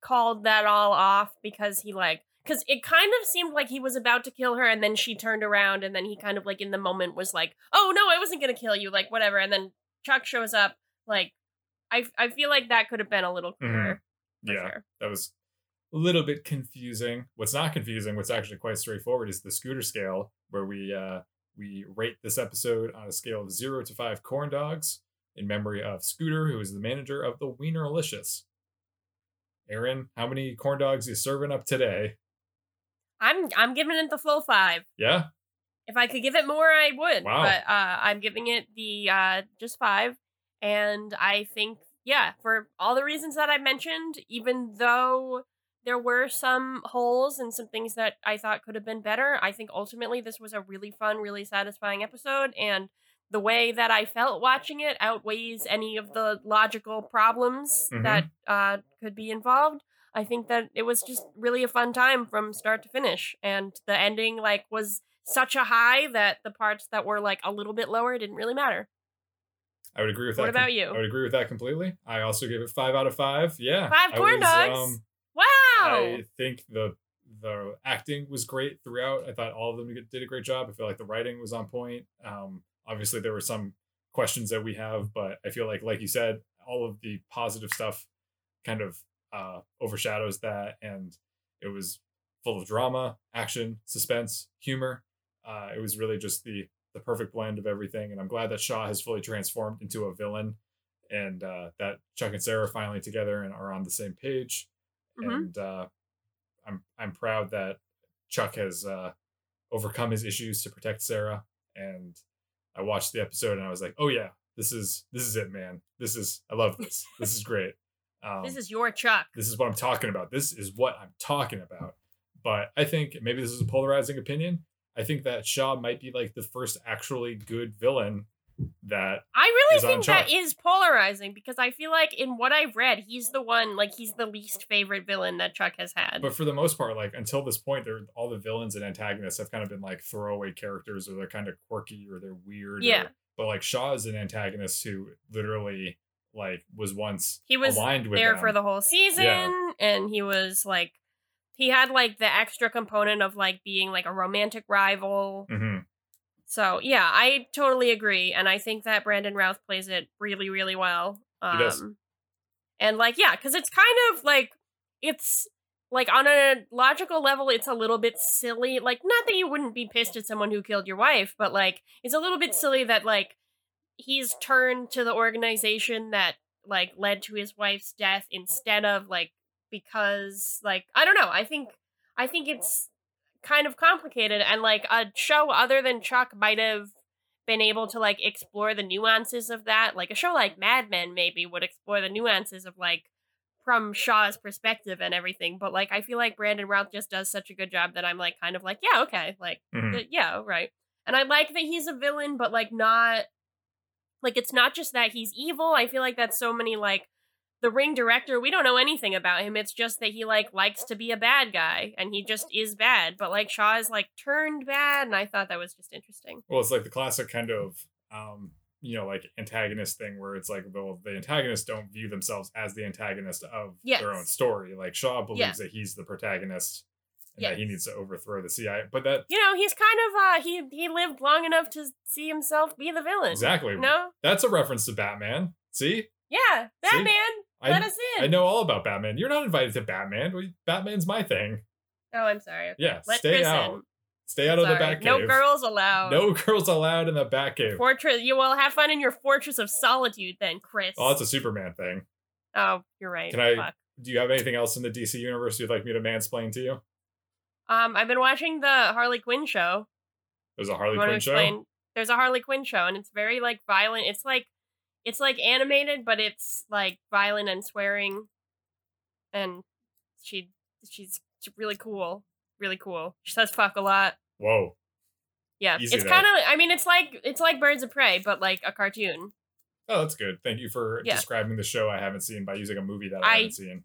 called that all off because he like because it kind of seemed like he was about to kill her and then she turned around and then he kind of like in the moment was like oh no i wasn't gonna kill you like whatever and then chuck shows up like i, I feel like that could have been a little clearer for yeah. that was a little bit confusing. What's not confusing, what's actually quite straightforward, is the scooter scale, where we uh we rate this episode on a scale of zero to five corn dogs in memory of Scooter, who is the manager of the Wienerlicious. Aaron, how many corn dogs you serving up today? I'm i'm giving it the full five Yeah, if i could give it more i would Wow. but uh i'm giving it the uh just five and i think yeah for all the reasons that i mentioned even though there were some holes and some things that i thought could have been better i think ultimately this was a really fun really satisfying episode and the way that i felt watching it outweighs any of the logical problems Mhm. that uh could be involved I think that it was just really a fun time from start to finish, and the ending like was such a high that the parts that were like a little bit lower didn't really matter. I would agree with that. What about you? I would agree with that completely. I also give it five out of five. Yeah, Five corn was, dogs? um, Wow! I think the the acting was great throughout. I thought all of them did a great job. I feel like the writing was on point. Um, obviously, there were some questions that we have, but I feel like, like you said, all of the positive stuff kind of uh, overshadows that, and it was full of drama, action, suspense, humor. Uh, it was really just the the perfect blend of everything, and I'm glad that Shaw has fully transformed into a villain, and uh, that Chuck and Sarah are finally together and are on the same page Mhm. and uh, I'm I'm proud that Chuck has uh, overcome his issues to protect Sarah. And I watched the episode and I was like, oh yeah, this is this is it, man. This is I love this. this is great. Um, this is your truck. this is what I'm talking about. This is what I'm talking about. But I think maybe this is a polarizing opinion. I think that Shaw might be like the first actually good villain that I really is think that Chuck. polarizing because I feel like in what I've read, he's the one like he's the least favorite villain that Chuck has had. but for the most part, like until this point, they're all the villains and antagonists have kind of been like throwaway characters, or they're kind of quirky, or they're weird. or- Yeah. but like Shaw is an antagonist who literally like was once he was aligned with there them. for the whole season Yeah. and he was like he had like the extra component of like being like a romantic rival Mhm. so yeah i totally agree and i think that brandon routh plays it really really well um He does. and like yeah because it's kind of like it's like on a logical level it's a little bit silly like not that you wouldn't be pissed at someone who killed your wife but like it's a little bit silly that like he's turned to the organization that like led to his wife's death instead of like because like I don't know. I think I think it's kind of complicated and like a show other than Chuck might have been able to like explore the nuances of that. Like a show like Mad Men maybe would explore the nuances of like from Shaw's perspective and everything. But like I feel like Brandon Routh just does such a good job that I'm like kind of like, yeah, okay, like Mhm. uh, yeah, right. And I like that he's a villain, but like not like it's not just that he's evil. I feel like that's so many like the ring director, we don't know anything about him. It's just that he like likes to be a bad guy and he just is bad. But like Shaw is like turned bad, and I thought that was just interesting. Well, it's like the classic kind of um, you know, like antagonist thing where it's like the the antagonists don't view themselves as the antagonist of Yes. their own story. Like Shaw believes Yeah. that he's the protagonist and that he needs to overthrow the CIA. But that You know, he's kind of uh he he lived long enough to see himself be the villain. exactly No? that's a reference to Batman. See? Yeah, Batman, let I, us in. I know all about Batman. You're not invited to Batman. We, Batman's my thing. Oh, I'm sorry. Yeah, Let stay Chris out. in. Stay out of the. Batcave. No girls allowed. No girls allowed in the Batcave. Fortress. You will have fun in your fortress of solitude, then, Chris. Oh, that's a Superman thing. Oh, you're right. Can I- Fuck. Do you have anything else in the DC universe you'd like me to mansplain to you? Um, I've been watching the Harley Quinn show. There's a Harley You want to Quinn show. There's a Harley Quinn show, and it's very like violent. It's like, it's like animated, but it's like violent and swearing, and she she's really cool, really cool. She says fuck a lot. Whoa. Yeah, Easy it's kind of. I mean, it's like it's like Birds of Prey, but like a cartoon. Oh, that's good. Thank you for Yeah. describing the show I haven't seen by using a movie that I, I- haven't seen.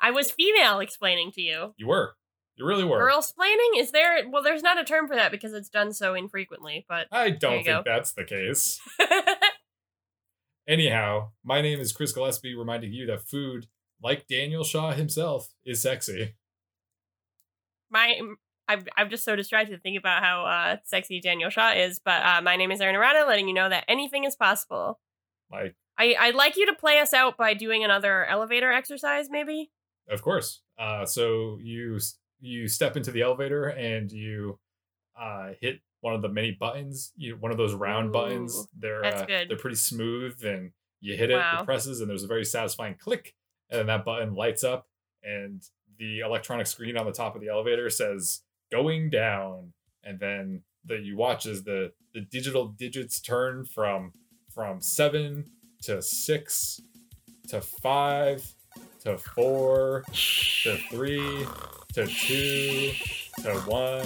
I was female explaining to you. You were. You really were. Girl splaining? Is there? Well, there's not a term for that because it's done so infrequently. But I don't think go. that's the case. Anyhow, my name is Chris Gillespie, reminding you that food, like Daniel Shaw himself, is sexy. my I'm, I'm just so distracted thinking about how uh, sexy Daniel Shaw is. But uh, my name is Erin Arata, letting you know that anything is possible. Like, I, I'd like you to play us out by doing another elevator exercise, maybe. of course. Uh, so you you step into the elevator and you uh, hit one of the many buttons. You one of those round Ooh, buttons. They're uh, they're pretty smooth, and you hit it, Wow. it presses, and there's a very satisfying click, and then that button lights up, and the electronic screen on the top of the elevator says "going down," and then that you watch as the the digital digits turn from from seven to six to five to four to three to two to one.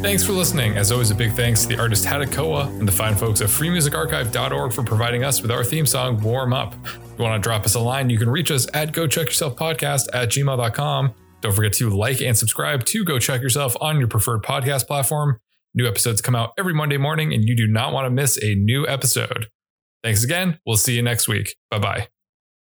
Thanks for listening. As always, a big thanks to the artist Hatakoa and the fine folks at freemusicarchive.org for providing us with our theme song, Warm Up. If you want to drop us a line, you can reach us at go check yourself podcast at gmail.com. Don't forget to like and subscribe to Go Check Yourself on your preferred podcast platform. New episodes come out every Monday morning, and you do not want to miss a new episode. Thanks again. We'll see you next week. Bye bye.